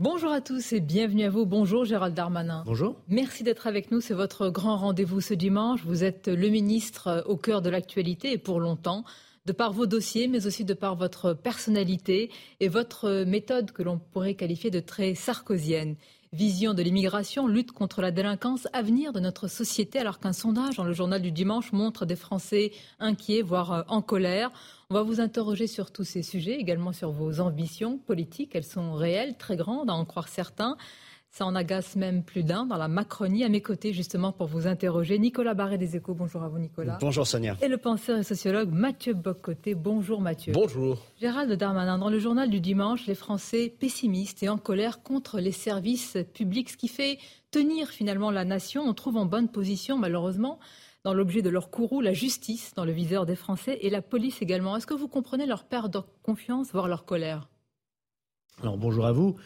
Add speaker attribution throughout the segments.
Speaker 1: Bonjour à tous et bienvenue à vous. Bonjour Gérald Darmanin.
Speaker 2: Bonjour.
Speaker 1: Merci d'être avec nous. C'est votre grand rendez-vous ce dimanche. Vous êtes le ministre au cœur de l'actualité et pour longtemps de par vos dossiers, mais aussi de par votre personnalité et votre méthode que l'on pourrait qualifier de très sarkozienne. Vision de l'immigration, lutte contre la délinquance, avenir de notre société, alors qu'un sondage dans le journal du dimanche montre des Français inquiets, voire euh, en colère. On va vous interroger sur tous ces sujets, également sur vos ambitions politiques. Elles sont réelles, très grandes, à en croire certains. Ça en agace même plus d'un dans la Macronie. À mes côtés, justement, pour vous interroger, Nicolas Barré des Échos. Bonjour à vous, Nicolas.
Speaker 2: Bonjour, Sonia.
Speaker 1: Et le penseur et sociologue Mathieu Boccoté. Bonjour, Mathieu.
Speaker 3: Bonjour.
Speaker 1: Gérald Darmanin, dans le journal du dimanche, les Français pessimistes et en colère contre les services publics, ce qui fait tenir finalement la nation. On trouve en bonne position, malheureusement, dans l'objet de leur courroux, la justice dans le viseur des Français et la police également. Est-ce que vous comprenez leur perte de confiance, voire leur colère?
Speaker 2: Alors, bonjour à vous.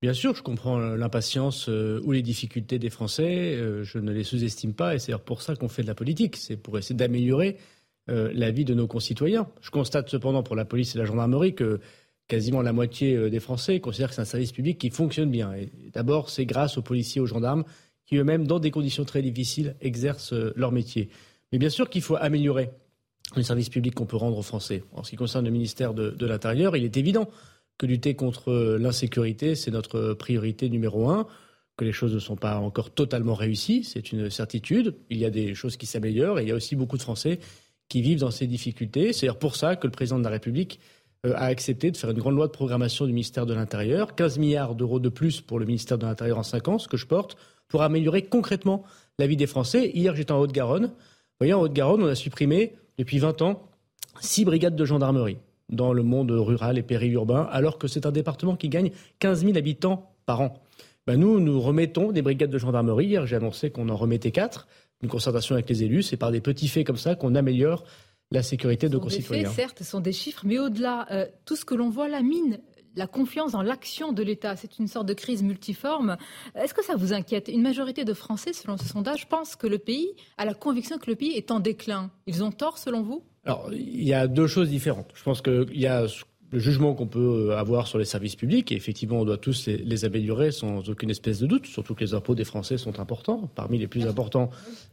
Speaker 2: Bien sûr, je comprends l'impatience euh, ou les difficultés des Français. Euh, je ne les sous-estime pas et c'est pour ça qu'on fait de la politique. C'est pour essayer d'améliorer euh, la vie de nos concitoyens. Je constate cependant pour la police et la gendarmerie que quasiment la moitié des Français considèrent que c'est un service public qui fonctionne bien. Et d'abord, c'est grâce aux policiers et aux gendarmes qui eux-mêmes, dans des conditions très difficiles, exercent leur métier. Mais bien sûr qu'il faut améliorer les services publics qu'on peut rendre aux Français. En ce qui concerne le ministère de, de l'Intérieur, il est évident que lutter contre l'insécurité, c'est notre priorité numéro un, que les choses ne sont pas encore totalement réussies, c'est une certitude. Il y a des choses qui s'améliorent et il y a aussi beaucoup de Français qui vivent dans ces difficultés. C'est pour ça que le président de la République euh, a accepté de faire une grande loi de programmation du ministère de l'Intérieur, 15 milliards d'euros de plus pour le ministère de l'Intérieur en 5 ans, ce que je porte, pour améliorer concrètement la vie des Français. Hier, j'étais en Haute-Garonne. Vous voyez, en Haute-Garonne, on a supprimé depuis 20 ans six brigades de gendarmerie dans le monde rural et périurbain, alors que c'est un département qui gagne 15 000 habitants par an. Ben nous, nous remettons des brigades de gendarmerie. Hier, j'ai annoncé qu'on en remettait quatre. Une concertation avec les élus. C'est par des petits faits comme ça qu'on améliore la sécurité de nos concitoyens.
Speaker 1: Des faits, certes, ce sont des chiffres, mais au-delà, euh, tout ce que l'on voit là mine la confiance dans l'action de l'État. C'est une sorte de crise multiforme. Est-ce que ça vous inquiète? Une majorité de Français, selon ce sondage, pense que le pays a la conviction que le pays est en déclin. Ils ont tort, selon vous?
Speaker 2: Alors, il y a deux choses différentes. Je pense qu'il y a le jugement qu'on peut avoir sur les services publics, et effectivement, on doit tous les, améliorer sans aucune espèce de doute, surtout que les impôts des Français sont importants, parmi les plus importants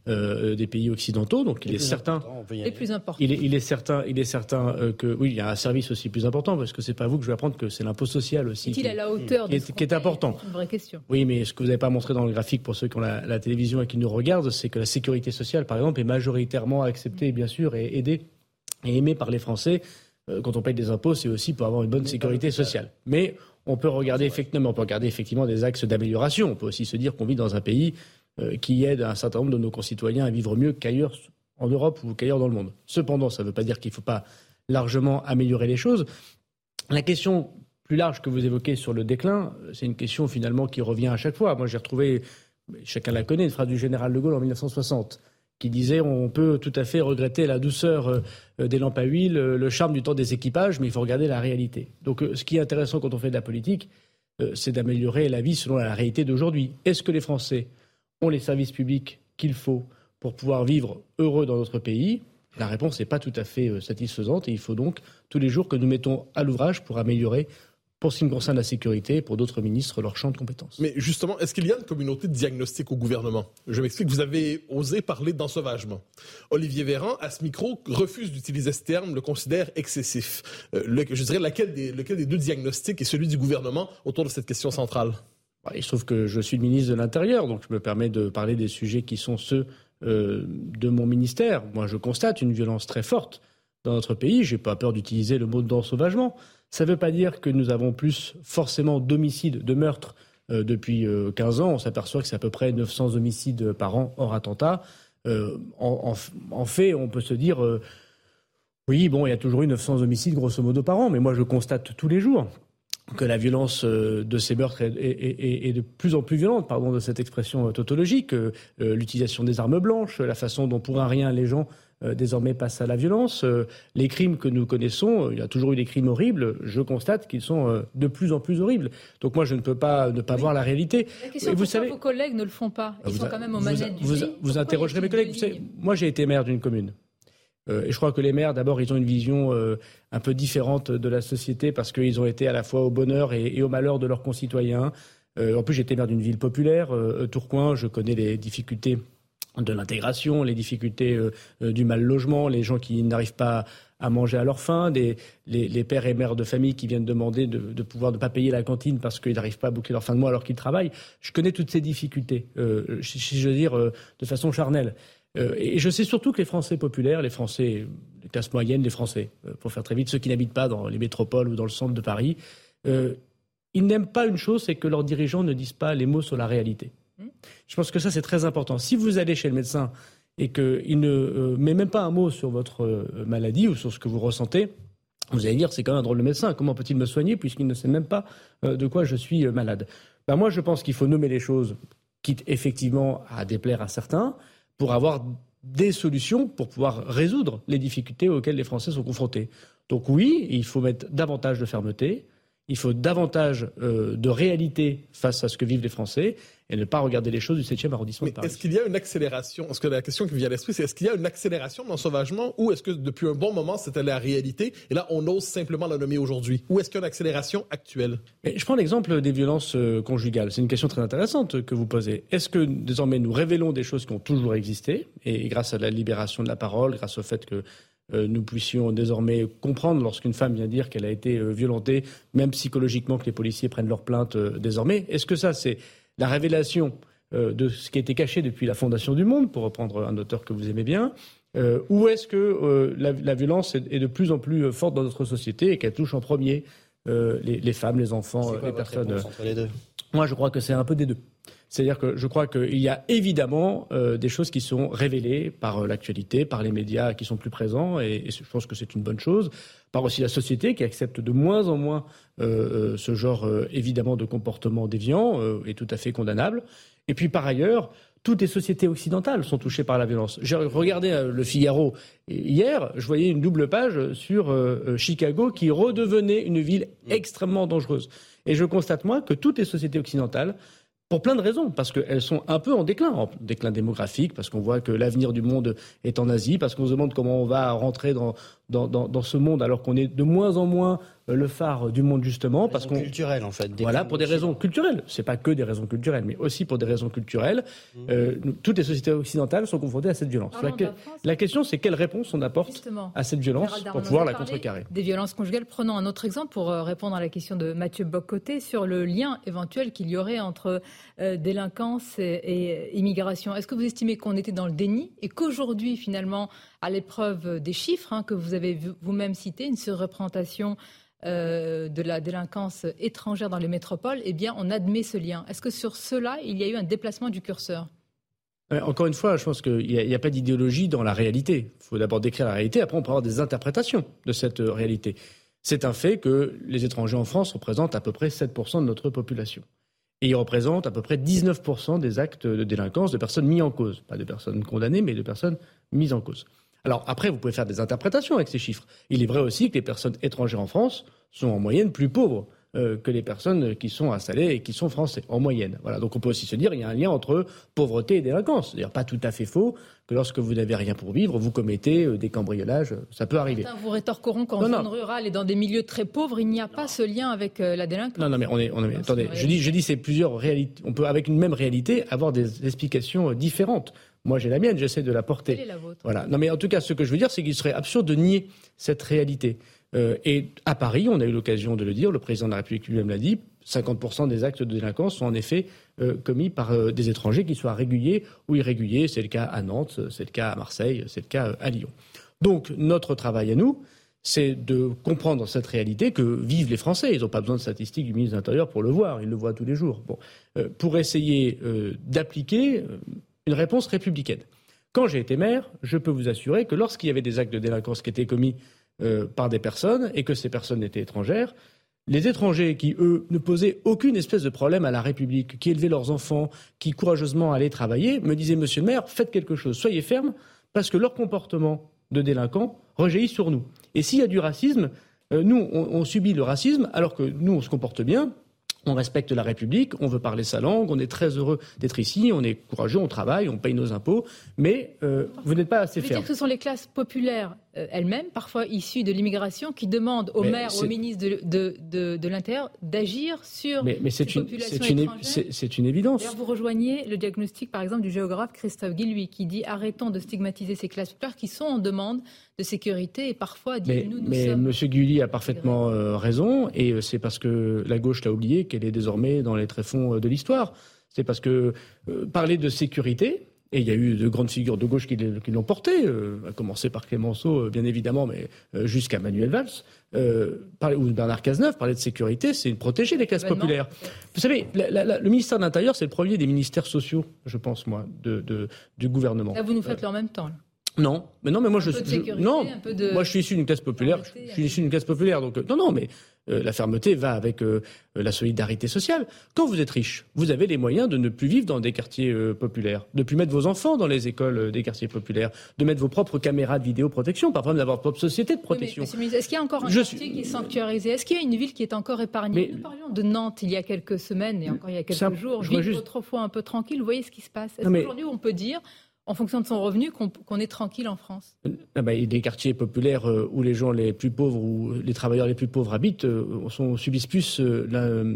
Speaker 2: euh, des pays occidentaux. Donc, il est certain.
Speaker 1: Les plus importants.
Speaker 2: Il est, il est certain, il est certain euh, que oui, il y a un service aussi plus important, parce que c'est pas vous que je vais apprendre que c'est l'impôt social aussi.
Speaker 1: Est-il à la hauteur
Speaker 2: qui, est, qui est important
Speaker 1: C'est une vraie question.
Speaker 2: Oui, mais ce que vous n'avez pas montré dans le graphique pour ceux qui ont la, télévision et qui nous regardent, c'est que la sécurité sociale, par exemple, est majoritairement acceptée, bien sûr, et aidée et aimé par les Français. Euh, quand on paye des impôts, c'est aussi pour avoir une bonne sécurité sociale. Mais on peut regarder effectivement, on peut regarder effectivement des axes d'amélioration. On peut aussi se dire qu'on vit dans un pays euh, qui aide un certain nombre de nos concitoyens à vivre mieux qu'ailleurs en Europe ou qu'ailleurs dans le monde. Cependant, ça ne veut pas dire qu'il ne faut pas largement améliorer les choses. La question plus large que vous évoquez sur le déclin, c'est une question finalement qui revient à chaque fois. Moi, j'ai retrouvé, chacun la connaît, une phrase du général de Gaulle en 1960 qui disait on peut tout à fait regretter la douceur euh, des lampes à huile, euh, le charme du temps des équipages, mais il faut regarder la réalité. Donc euh, ce qui est intéressant quand on fait de la politique, c'est d'améliorer la vie selon la réalité d'aujourd'hui. Est-ce que les Français ont les services publics qu'il faut pour pouvoir vivre heureux dans notre pays? La réponse n'est pas tout à fait satisfaisante et il faut donc tous les jours que nous mettons à l'ouvrage pour améliorer pour ce qui me concerne la sécurité, pour d'autres ministres, leur champ de compétences.
Speaker 3: Mais justement, est-ce qu'il y a une communauté de diagnostic au gouvernement? Je m'explique, vous avez osé parler d'ensauvagement. Olivier Véran, à ce micro, refuse d'utiliser ce terme, le considère excessif. Euh, je dirais lequel des, lequel des deux diagnostics est celui du gouvernement autour de cette question centrale?
Speaker 2: Bah, Il se trouve que je suis le ministre de l'Intérieur, donc je me permets de parler des sujets qui sont ceux euh, de mon ministère. Moi, je constate une violence très forte dans notre pays. Je n'ai pas peur d'utiliser le mot d'ensauvagement. Ça ne veut pas dire que nous avons plus forcément d'homicides, de meurtres euh, depuis 15 euh, ans. On s'aperçoit que c'est à peu près 900 homicides par an hors attentat. Euh, en, fait, on peut se dire Oui, bon, il y a toujours eu 900 homicides grosso modo par an, mais moi je constate tous les jours que la violence euh, de ces meurtres est, de plus en plus violente, pardon de cette expression tautologique, euh, l'utilisation des armes blanches, la façon dont pour un rien les gens euh, désormais passent à la violence. les crimes que nous connaissons, il y a toujours eu des crimes horribles, je constate qu'ils sont de plus en plus horribles. Donc moi je ne peux pas ne pas voir la réalité.
Speaker 1: La question, vous savez, vos collègues ne le font pas? Ils sont quand même aux manettes du
Speaker 2: vous, Vous interrogerez mes collègues? moi j'ai été maire d'une commune. Euh, et je crois que les maires, d'abord, ils ont une vision euh, un peu différente de la société parce qu'ils ont été à la fois au bonheur et, au malheur de leurs concitoyens. Euh, en plus, j'étais maire d'une ville populaire, Tourcoing. Je connais les difficultés de l'intégration, les difficultés du mal logement, les gens qui n'arrivent pas à manger à leur faim, les, pères et mères de famille qui viennent demander de, pouvoir ne pas payer la cantine parce qu'ils n'arrivent pas à boucler leur fin de mois alors qu'ils travaillent. Je connais toutes ces difficultés, si je veux dire, de façon charnelle. Euh, et je sais surtout que les Français populaires, les Français, les classes moyennes, les Français, euh, pour faire très vite, ceux qui n'habitent pas dans les métropoles ou dans le centre de Paris, euh, ils n'aiment pas une chose, c'est que leurs dirigeants ne disent pas les mots sur la réalité. Je pense que ça, c'est très important. Si vous allez chez le médecin et qu'il ne met même pas un mot sur votre maladie ou sur ce que vous ressentez, vous allez dire c'est quand même un drôle de médecin. Comment peut-il me soigner puisqu'il ne sait même pas de quoi je suis malade? Ben Moi, je pense qu'il faut nommer les choses, quitte effectivement à déplaire à certains pour avoir des solutions pour pouvoir résoudre les difficultés auxquelles les Français sont confrontés. Donc oui, il faut mettre davantage de fermeté, il faut davantage euh, de réalité face à ce que vivent les Français et ne pas regarder les choses du 7e arrondissement
Speaker 3: Mais
Speaker 2: de Paris.
Speaker 3: Est-ce qu'il y a une accélération? Que la question qui me vient à l'esprit, c'est est-ce qu'il y a une accélération dans l'ensauvagement ou est-ce que depuis un bon moment, c'était la réalité et là, on ose simplement la nommer aujourd'hui? Ou est-ce qu'il y a une accélération actuelle?
Speaker 2: Mais Je prends l'exemple des violences euh, conjugales. C'est une question très intéressante que vous posez. Est-ce que désormais nous révélons des choses qui ont toujours existé et grâce à la libération de la parole, grâce au fait que nous puissions désormais comprendre lorsqu'une femme vient dire qu'elle a été euh, violentée, même psychologiquement que les policiers prennent leur plainte euh, désormais. Est-ce que ça, c'est la révélation de ce qui a été caché depuis la fondation du monde, pour reprendre un auteur que vous aimez bien Ou est-ce que la, violence est, de plus en plus forte dans notre société et qu'elle touche en premier les, femmes, les enfants, les personnes Moi, je crois que c'est un peu des deux. C'est-à-dire que je crois qu'il y a évidemment euh, des choses qui sont révélées par euh, l'actualité, par les médias qui sont plus présents, et, je pense que c'est une bonne chose, par aussi la société qui accepte de moins en moins euh, ce genre évidemment de comportement déviant et tout à fait condamnable. Et puis par ailleurs, toutes les sociétés occidentales sont touchées par la violence. J'ai regardé le Figaro hier, je voyais une double page sur Chicago qui redevenait une ville extrêmement dangereuse. Et je constate moi que toutes les sociétés occidentales pour plein de raisons, parce qu'elles sont un peu en déclin, en déclin démographique, parce qu'on voit que l'avenir du monde est en Asie, parce qu'on se demande comment on va rentrer dans, dans, dans, ce monde alors qu'on est de moins en moins euh, le phare du monde justement
Speaker 4: parce qu'on culturel en fait
Speaker 2: voilà pour des raisons culturelles. C'est pas que des raisons culturelles mais aussi pour des raisons culturelles. Mmh. euh, toutes les sociétés occidentales sont confrontées à cette violence. La, question c'est quelle réponse on apporte à cette violence pour pouvoir la contrecarrer
Speaker 1: des violences conjugales. Prenons un autre exemple pour euh, répondre à la question de Mathieu Bocoté sur le lien éventuel qu'il y aurait entre délinquance et, et immigration. Est-ce que vous estimez qu'on était dans le déni et qu'aujourd'hui finalement à l'épreuve des chiffres hein, que vous avez vous-même cités, une surreprésentation euh, de la délinquance étrangère dans les métropoles, eh bien, on admet ce lien. Est-ce que sur cela, il y a eu un déplacement du curseur?
Speaker 2: Encore une fois, je pense qu'il n'y a, pas d'idéologie dans la réalité. Il faut d'abord décrire la réalité, après on peut avoir des interprétations de cette euh, réalité. C'est un fait que les étrangers en France représentent à peu près 7% de notre population. Et ils représentent à peu près 19% des actes de délinquance de personnes mises en cause. Pas de personnes condamnées, mais de personnes mises en cause. Alors après, vous pouvez faire des interprétations avec ces chiffres. Il est vrai aussi que les personnes étrangères en France sont en moyenne plus pauvres euh, que les personnes qui sont installées et qui sont français, en moyenne. Voilà. Donc on peut aussi se dire qu'il y a un lien entre pauvreté et délinquance. C'est-à-dire pas tout à fait faux que lorsque vous n'avez rien pour vivre, vous commettez euh, des cambriolages. Ça peut arriver.
Speaker 1: vous rétorqueront qu'en zone rurale et dans des milieux très pauvres, il n'y a pas ce lien avec euh, la délinquance.
Speaker 2: Non, non, mais on est, on est attendez, je dis, je dis c'est plusieurs réalités. On peut, avec une même réalité, avoir des explications différentes. Moi, j'ai la mienne, j'essaie de la porter.
Speaker 1: Est la vôtre
Speaker 2: Voilà. Non, mais en tout cas, ce que je veux dire, c'est qu'il serait absurde de nier cette réalité. Euh, et à Paris, on a eu l'occasion de le dire, le président de la République lui-même l'a dit, 50% des actes de délinquance sont en effet euh, commis par euh, des étrangers, qu'ils soient réguliers ou irréguliers. C'est le cas à Nantes, c'est le cas à Marseille, c'est le cas à Lyon. Donc, notre travail à nous, c'est de comprendre cette réalité que vivent les Français. Ils n'ont pas besoin de statistiques du ministre de l'Intérieur pour le voir, ils le voient tous les jours. Bon. pour essayer d'appliquer une réponse républicaine. Quand j'ai été maire, je peux vous assurer que lorsqu'il y avait des actes de délinquance qui étaient commis euh, par des personnes et que ces personnes étaient étrangères, les étrangers qui, eux, ne posaient aucune espèce de problème à la République, qui élevaient leurs enfants, qui courageusement allaient travailler, me disaient Monsieur le maire, faites quelque chose, soyez ferme, parce que leur comportement de délinquant rejaillit sur nous. Et s'il y a du racisme, euh, nous, on, subit le racisme, alors que nous, on se comporte bien, on respecte la République, on veut parler sa langue, on est très heureux d'être ici, on est courageux, on travaille, on paye nos impôts, mais euh, vous n'êtes pas assez ferme.
Speaker 1: ce sont les classes populaires euh, elles-mêmes, parfois issues de l'immigration, qui demandent au maire ou au ministre de, de, l'Intérieur d'agir sur
Speaker 2: mais, mais c'est une, c'est une, évidence.
Speaker 1: vous rejoignez le diagnostic, par exemple, du géographe Christophe Guilluy, qui dit arrêtons de stigmatiser ces classes populaires qui sont en demande de sécurité et parfois,
Speaker 2: mais, nous, nous mais M. Guilluy a parfaitement euh, raison, et euh, c'est parce que la gauche l'a oublié qu'elle est désormais dans les tréfonds de l'histoire. C'est parce que parler de sécurité, et il y a eu de grandes figures de gauche qui, l'ont porté, euh, à commencer par Clémenceau, euh, bien évidemment, mais euh, jusqu'à Manuel Valls, ou Bernard Cazeneuve, parler de sécurité, c'est protéger les classes populaires. Vous savez, le ministère de l'Intérieur, c'est le premier des ministères sociaux, je pense, moi, de, du gouvernement.
Speaker 1: Là, vous nous faites en même temps. Là.
Speaker 2: Non, mais non, mais moi je, non, moi je suis issu d'une classe populaire. Je suis issu d'une classe populaire, donc non, non, mais euh, la fermeté va avec euh, la solidarité sociale. Quand vous êtes riche, vous avez les moyens de ne plus vivre dans des quartiers euh, populaires, de plus mettre vos enfants dans les écoles des quartiers populaires, de mettre vos propres caméras de vidéoprotection, parfois d'avoir votre propre société de protection.
Speaker 1: est-ce qu'il y a encore un quartier qui est sanctuarisé? Est-ce qu'il y a une ville qui est encore épargnée? Nous parlions de Nantes il y a quelques semaines et encore il y a quelques jours, ville juste... autrefois un peu tranquille. Vous voyez ce qui se passe? Est-ce qu'aujourd'hui on peut dire en fonction de son revenu qu'on est tranquille en France
Speaker 2: ah bah, des quartiers populaires euh, où les gens les plus pauvres ou les travailleurs les plus pauvres habitent euh, sont, subissent plus euh,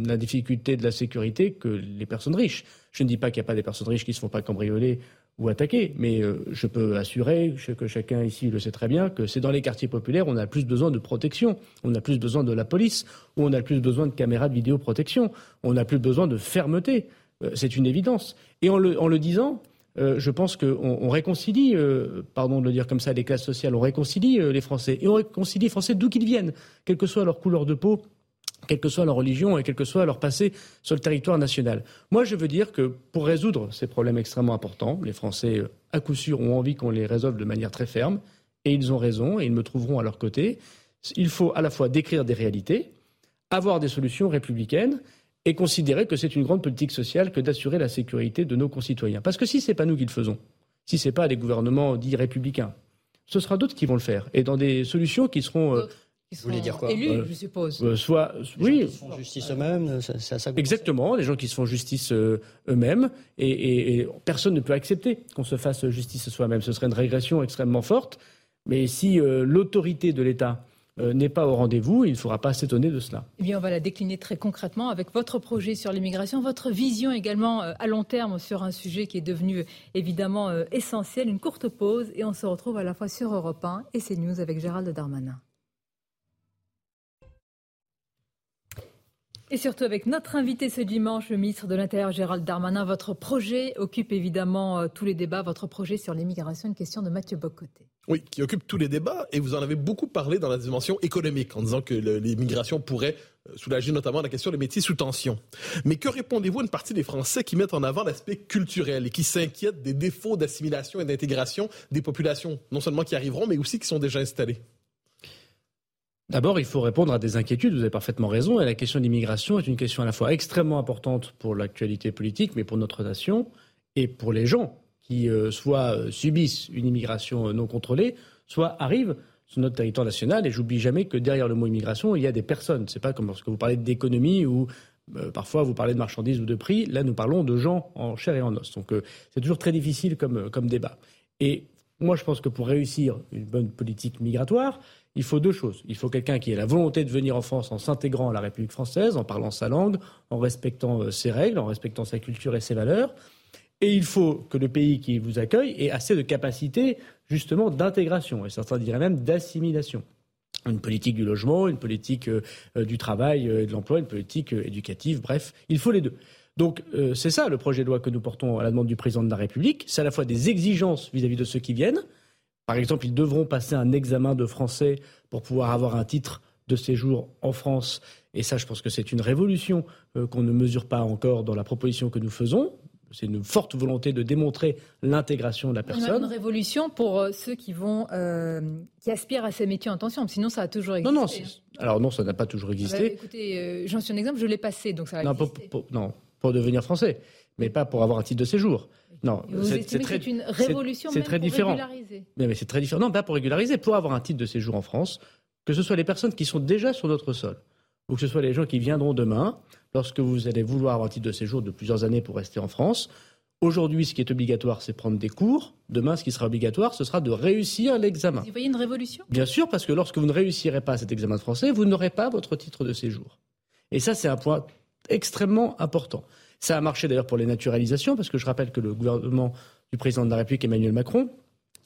Speaker 2: la, difficulté de la sécurité que les personnes riches. Je ne dis pas qu'il n'y a pas des personnes riches qui ne se font pas cambrioler ou attaquer, mais je peux assurer que chacun ici le sait très bien que c'est dans les quartiers populaires où on a plus besoin de protection, on a plus besoin de la police, où on a plus besoin de caméras de vidéoprotection, on a plus besoin de fermeté. C'est une évidence. Et en le disant, euh, je pense qu'on réconcilie, euh, pardon de le dire comme ça, les classes sociales, on réconcilie euh, les Français. Et on réconcilie les Français d'où qu'ils viennent, quelle que soit leur couleur de peau, quelle que soit leur religion et quel que soit leur passé sur le territoire national. Moi, je veux dire que pour résoudre ces problèmes extrêmement importants, les Français, à coup sûr, ont envie qu'on les résolve de manière très ferme, et ils ont raison, et ils me trouveront à leur côté. Il faut à la fois décrire des réalités, avoir des solutions républicaines, et considérer que c'est une grande politique sociale que d'assurer la sécurité de nos concitoyens. Parce que si ce n'est pas nous qui le faisons, si ce n'est pas des gouvernements dits républicains, ce sera d'autres qui vont le faire. Et dans des solutions qui seront...
Speaker 1: Euh, vous voulez dire quoi Élus, euh, je suppose.
Speaker 2: Euh, soit,
Speaker 4: les
Speaker 2: oui.
Speaker 4: Gens qui se font justice eux-mêmes, ça
Speaker 2: Exactement, les gens qui se font justice eux-mêmes, et, personne ne peut accepter qu'on se fasse justice soi-même. Ce serait une régression extrêmement forte. Mais si l'autorité de l'État euh, n'est pas au rendez-vous. Il ne faudra pas s'étonner de cela.
Speaker 1: Eh bien, on va la décliner très concrètement avec votre projet sur l'immigration, votre vision également euh, à long terme sur un sujet qui est devenu évidemment euh, essentiel. Une courte pause et on se retrouve à la fois sur Europe 1 et CNews avec Gérald Darmanin. Et surtout avec notre invité ce dimanche, le ministre de l'Intérieur Gérald Darmanin. Votre projet occupe évidemment tous les débats. Votre projet sur l'immigration, une question de Mathieu Bocoté.
Speaker 3: Oui, qui occupe tous les débats et vous en avez beaucoup parlé dans la dimension économique en disant que l'immigration pourrait euh, soulager notamment la question des métiers sous tension. Mais que répondez-vous à une partie des Français qui mettent en avant l'aspect culturel et qui s'inquiètent des défauts d'assimilation et d'intégration des populations, non seulement qui arriveront, mais aussi qui sont déjà installées?
Speaker 2: D'abord, il faut répondre à des inquiétudes, vous avez parfaitement raison, et la question de l'immigration est une question à la fois extrêmement importante pour l'actualité politique, mais pour notre nation et pour les gens qui euh, soit euh, subissent une immigration euh, non contrôlée, soit arrivent sur notre territoire national. Et j'oublie jamais que derrière le mot immigration, il y a des personnes. C'est pas comme lorsque vous parlez d'économie ou parfois vous parlez de marchandises ou de prix. Là, nous parlons de gens en chair et en os. Donc c'est toujours très difficile comme, comme débat. Et moi, je pense que pour réussir une bonne politique migratoire, il faut deux choses. Il faut quelqu'un qui ait la volonté de venir en France en s'intégrant à la République française, en parlant sa langue, en respectant ses règles, en respectant sa culture et ses valeurs. Et il faut que le pays qui vous accueille ait assez de capacité, justement, d'intégration, et certains diraient même d'assimilation. Une politique du logement, une politique euh, euh, du travail et de l'emploi, une politique euh, éducative, bref, il faut les deux. Donc c'est ça le projet de loi que nous portons à la demande du président de la République. C'est à la fois des exigences vis-à-vis de ceux qui viennent. Par exemple, ils devront passer un examen de français pour pouvoir avoir un titre de séjour en France. Et ça, je pense que c'est une révolution qu'on ne mesure pas encore dans la proposition que nous faisons c'est une forte volonté de démontrer l'intégration de la personne.
Speaker 1: Une révolution pour euh, ceux qui vont, euh, qui aspirent à ces métiers en tension. Sinon, ça a toujours existé.
Speaker 2: Non, non. Alors non, ça n'a pas toujours existé. Ah bah,
Speaker 1: écoutez, j'en suis un exemple. Je l'ai passé, donc ça non,
Speaker 2: pour, non, pour devenir français, mais pas pour avoir un titre de séjour. Non,
Speaker 1: c'est très, une révolution
Speaker 2: c'est très
Speaker 1: pour
Speaker 2: différent.
Speaker 1: Régulariser.
Speaker 2: Mais, mais c'est très différent. Non, pas pour régulariser, pour avoir un titre de séjour en France, que ce soit les personnes qui sont déjà sur notre sol, ou que ce soit les gens qui viendront demain, lorsque vous allez vouloir avoir un titre de séjour de plusieurs années pour rester en France. Aujourd'hui, ce qui est obligatoire, c'est prendre des cours. Demain, ce qui sera obligatoire, ce sera de réussir l'examen.
Speaker 1: Vous voyez une révolution?
Speaker 2: Bien sûr, parce que lorsque vous ne réussirez pas cet examen de français, vous n'aurez pas votre titre de séjour. Et ça, c'est un point extrêmement important. Ça a marché d'ailleurs pour les naturalisations, parce que je rappelle que le gouvernement du président de la République, Emmanuel Macron,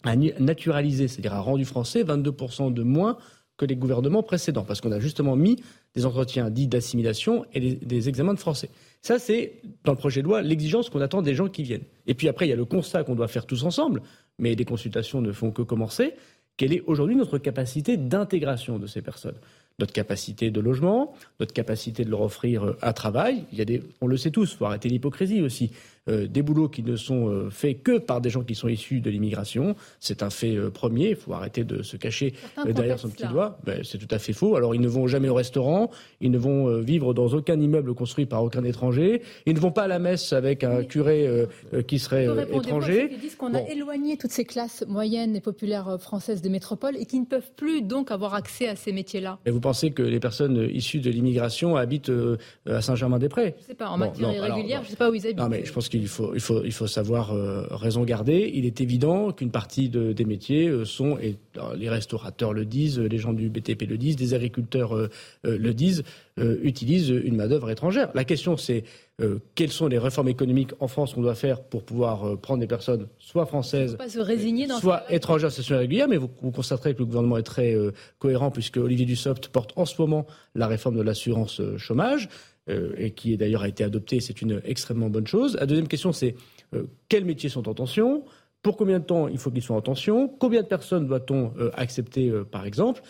Speaker 2: a naturalisé, c'est-à-dire a rendu français 22% de moins que les gouvernements précédents, parce qu'on a justement mis des entretiens dits d'assimilation et des, examens de français. Ça, c'est, dans le projet de loi, l'exigence qu'on attend des gens qui viennent. Et puis après, il y a le constat qu'on doit faire tous ensemble, mais les consultations ne font que commencer. Quelle est aujourd'hui notre capacité d'intégration de ces personnes? Notre capacité de logement, notre capacité de leur offrir euh, un travail. Il y a des, on le sait tous, faut arrêter l'hypocrisie aussi. Euh, des boulots qui ne sont euh, faits que par des gens qui sont issus de l'immigration, c'est un fait premier. Il faut arrêter de se cacher derrière son petit doigt. Ben, c'est tout à fait faux. Alors ils ne vont jamais au restaurant, ils ne vont vivre dans aucun immeuble construit par aucun étranger, ils ne vont pas à la messe avec un curé qui serait étranger.
Speaker 1: Ils disent qu'on a éloigné toutes ces classes moyennes et populaires françaises des métropoles et qui ne peuvent plus donc avoir accès à ces métiers-là
Speaker 2: pensez que les personnes issues de l'immigration habitent euh, à Saint-Germain-des-Prés?
Speaker 1: Je ne sais pas, en matière irrégulière, je ne sais pas où ils habitent.
Speaker 2: Non, mais je pense qu'il faut, il faut, il faut savoir euh, raison garder. Il est évident qu'une partie des métiers euh, sont, et les restaurateurs le disent, les gens du BTP le disent, des agriculteurs le disent, utilisent une main-d'œuvre étrangère. La question, c'est euh, quelles sont les réformes économiques en France qu'on doit faire pour pouvoir euh, prendre des personnes soit françaises, soit étrangères en situation régulière. Mais vous, constaterez que le gouvernement est très euh, cohérent puisque Olivier Dussopt porte en ce moment la réforme de l'assurance chômage et qui d'ailleurs a été adoptée. C'est une extrêmement bonne chose. La deuxième question, c'est quels métiers sont en tension? Pour combien de temps il faut qu'ils soient en tension? Combien de personnes doit-on accepter, par exemple?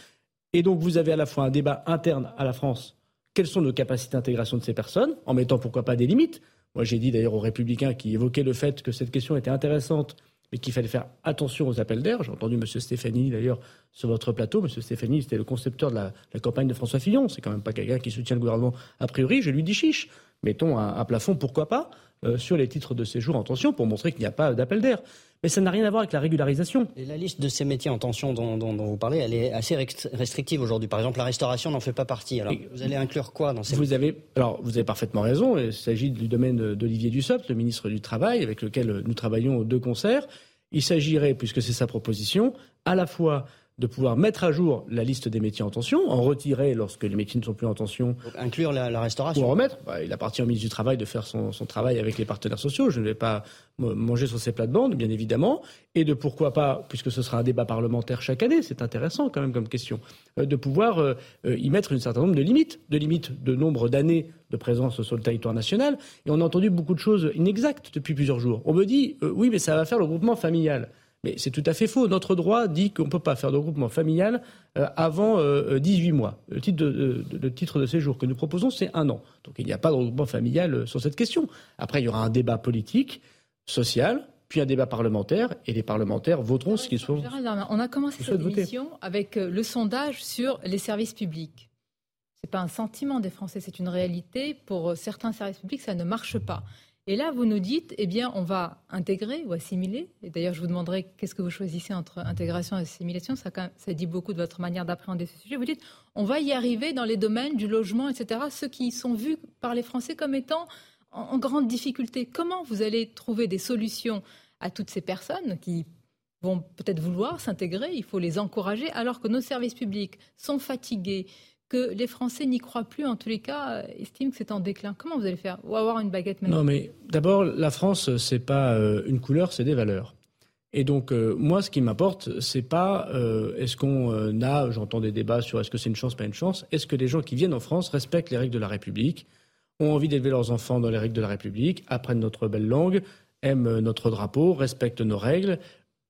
Speaker 2: Et donc, vous avez à la fois un débat interne à la France quelles sont nos capacités d'intégration de ces personnes, en mettant pourquoi pas des limites? Moi, j'ai dit d'ailleurs aux républicains qui évoquaient le fait que cette question était intéressante, mais qu'il fallait faire attention aux appels d'air. J'ai entendu M. Stéphanie d'ailleurs sur votre plateau. M. Stéphanie, c'était le concepteur de la, campagne de François Fillon. C'est quand même pas quelqu'un qui soutient le gouvernement a priori. Je lui dis chiche. Mettons un, plafond, pourquoi pas, euh, sur les titres de séjour en pour montrer qu'il n'y a pas d'appel d'air. Mais ça n'a rien à voir avec la régularisation.
Speaker 4: Et la liste de ces métiers en tension dont, vous parlez, elle est assez restrictive aujourd'hui. Par exemple, la restauration n'en fait pas partie. Alors, vous allez inclure quoi dans ces
Speaker 2: vous avez, Alors, vous avez parfaitement raison. Il s'agit du domaine d'Olivier Dussopt, le ministre du Travail, avec lequel nous travaillons de concert. Il s'agirait, puisque c'est sa proposition, à la fois de pouvoir mettre à jour la liste des métiers en tension, en retirer lorsque les métiers ne sont plus en tension.
Speaker 4: inclure la, restauration.
Speaker 2: Ou remettre. Bah, il appartient au ministre du Travail de faire son, travail avec les partenaires sociaux. Je ne vais pas manger sur ces plates-bandes, bien évidemment. Et de pourquoi pas, puisque ce sera un débat parlementaire chaque année, c'est intéressant quand même comme question, euh, de pouvoir euh, euh, y mettre un certain nombre de limites, de limites de nombre d'années de présence sur le territoire national. Et on a entendu beaucoup de choses inexactes depuis plusieurs jours. On me dit, oui, mais ça va faire le groupement familial. Mais c'est tout à fait faux. Notre droit dit qu'on ne peut pas faire de regroupement familial euh, avant 18 euh, mois. Le titre de, titre de séjour que nous proposons, c'est un an. Donc il n'y a pas de regroupement familial euh, sur cette question. Après, il y aura un débat politique, social, puis un débat parlementaire, et les parlementaires voteront ce qu'ils sont.
Speaker 1: On a commencé cette émission avec le sondage sur les services publics. Ce n'est pas un sentiment des Français, c'est une réalité. Pour certains services publics, ça ne marche pas. Et là, vous nous dites, eh bien, on va intégrer ou assimiler. Et d'ailleurs, je vous demanderai qu'est-ce que vous choisissez entre intégration et assimilation. Ça, dit beaucoup de votre manière d'appréhender ce sujet. Vous dites, on va y arriver dans les domaines du logement, etc., ceux qui sont vus par les Français comme étant en, grande difficulté. Comment vous allez trouver des solutions à toutes ces personnes qui vont peut-être vouloir s'intégrer? Il faut les encourager, alors que nos services publics sont fatigués, que les Français n'y croient plus, en tous les cas, euh, estiment que c'est en déclin. Comment vous allez faire Ou avoir une baguette
Speaker 2: magique Non, mais d'abord, la France, c'est pas euh, une couleur, c'est des valeurs. Et donc, euh, moi, ce qui m'importe, c'est pas est-ce qu'on a, j'entends des débats sur est-ce que c'est une chance, pas une chance, est-ce que les gens qui viennent en France respectent les règles de la République, ont envie d'élever leurs enfants dans les règles de la République, apprennent notre belle langue, aiment notre drapeau, respectent nos règles,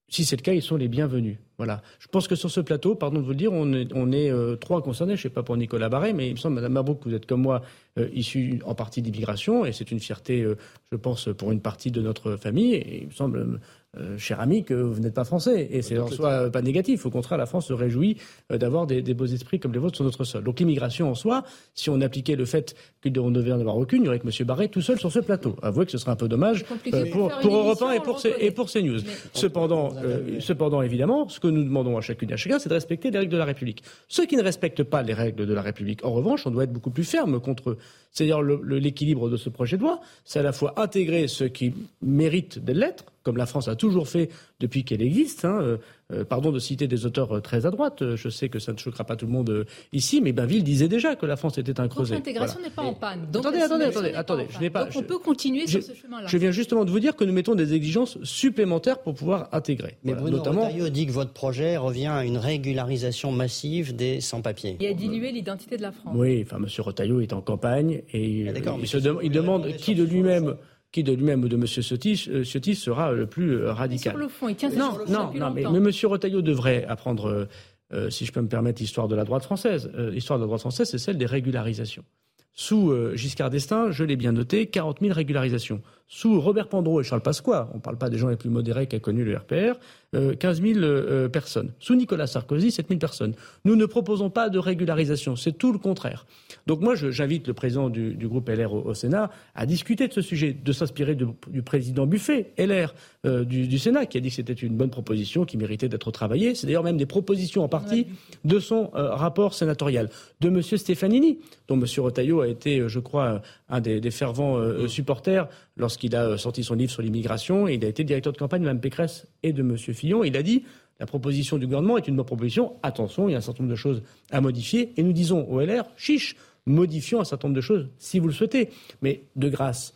Speaker 2: si c'est le cas, ils sont les bienvenus. Voilà. Je pense que sur ce plateau, pardon de vous le dire, on est, euh, trois concernés. Je ne sais pas pour Nicolas Barret, mais il me semble, Madame Mabrouk, que vous êtes comme moi euh, issue en partie d'immigration, et c'est une fierté, euh, je pense, pour une partie de notre famille. Il me semble, euh, cher ami, que vous n'êtes pas français. Et c'est en soi pas négatif. Au contraire, la France se réjouit euh, d'avoir des, des, beaux esprits comme les vôtres sur notre sol. Donc l'immigration en soi, si on appliquait le fait qu'on ne devait en avoir aucune, il y aurait que M. Barret tout seul sur ce plateau. Avouez que ce serait un peu dommage euh, pour, pour Europe 1 et pour, et pour CNews. Cependant, euh, cependant, évidemment, ce que nous demandons à chacune et à chacun, c'est de respecter les règles de la République. Ceux qui ne respectent pas les règles de la République, en revanche, on doit être beaucoup plus ferme contre eux. C'est-à-dire l'équilibre de ce projet de loi, c'est à la fois intégrer ceux qui méritent de l'être, comme la France a toujours fait depuis qu'elle existe. Hein, euh, euh, pardon de citer des auteurs euh, très à droite, je sais que ça ne choquera pas tout le monde ici, mais Bainville disait déjà que la France était un creuset.
Speaker 1: Donc l'intégration voilà. n'est pas en panne. Donc,
Speaker 2: attendez, attendez, attendez, attendez. Je n'ai pas.
Speaker 1: Donc on peut continuer
Speaker 2: je,
Speaker 1: sur ce chemin-là.
Speaker 2: Je viens justement de vous dire que nous mettons des exigences supplémentaires pour pouvoir intégrer.
Speaker 4: Mais voilà, Bruno notamment. Retailleau dit que votre projet revient à une régularisation massive des sans-papiers.
Speaker 1: Et à diluer l'identité de la France.
Speaker 2: Oui, enfin, M. Retailleau est en campagne et ah, il, se de, il demande qui de lui-même qui de lui-même ou de M. Ciotti, euh, Ciotti sera le plus euh, radical.
Speaker 1: Mais sur le fond, il tient
Speaker 2: non,
Speaker 1: sur le
Speaker 2: non, non, mais, mais, M. Retailleau devrait apprendre, euh, si je peux me permettre, l'histoire de la droite française. Euh, l'histoire de la droite française, c'est celle des régularisations. Sous euh, Giscard d'Estaing, je l'ai bien noté, 40 000 régularisations. Sous Robert Pandreau et Charles Pasqua, on ne parle pas des gens les plus modérés qu'a connu le RPR, euh, 15 000 euh, personnes. Sous Nicolas Sarkozy, 7 000 personnes. Nous ne proposons pas de régularisation, c'est tout le contraire. Donc moi, j'invite le président du, du groupe LR au, au, Sénat à discuter de ce sujet, de s'inspirer du président Buffet, LR euh, du, du, Sénat, qui a dit que c'était une bonne proposition, qui méritait d'être travaillée. C'est d'ailleurs même des propositions en partie de son euh, rapport sénatorial. De M. Stefanini, dont M. Retailleau a été, je crois, un des, des fervents euh, supporters lorsqu'il a sorti son livre sur l'immigration. Il a été directeur de campagne de Mme Pécresse et de M. Fillon. Il a dit la proposition du gouvernement est une bonne proposition. Attention, il y a un certain nombre de choses à modifier. Et nous disons au LR, chiche, modifions un certain nombre de choses si vous le souhaitez. Mais de grâce,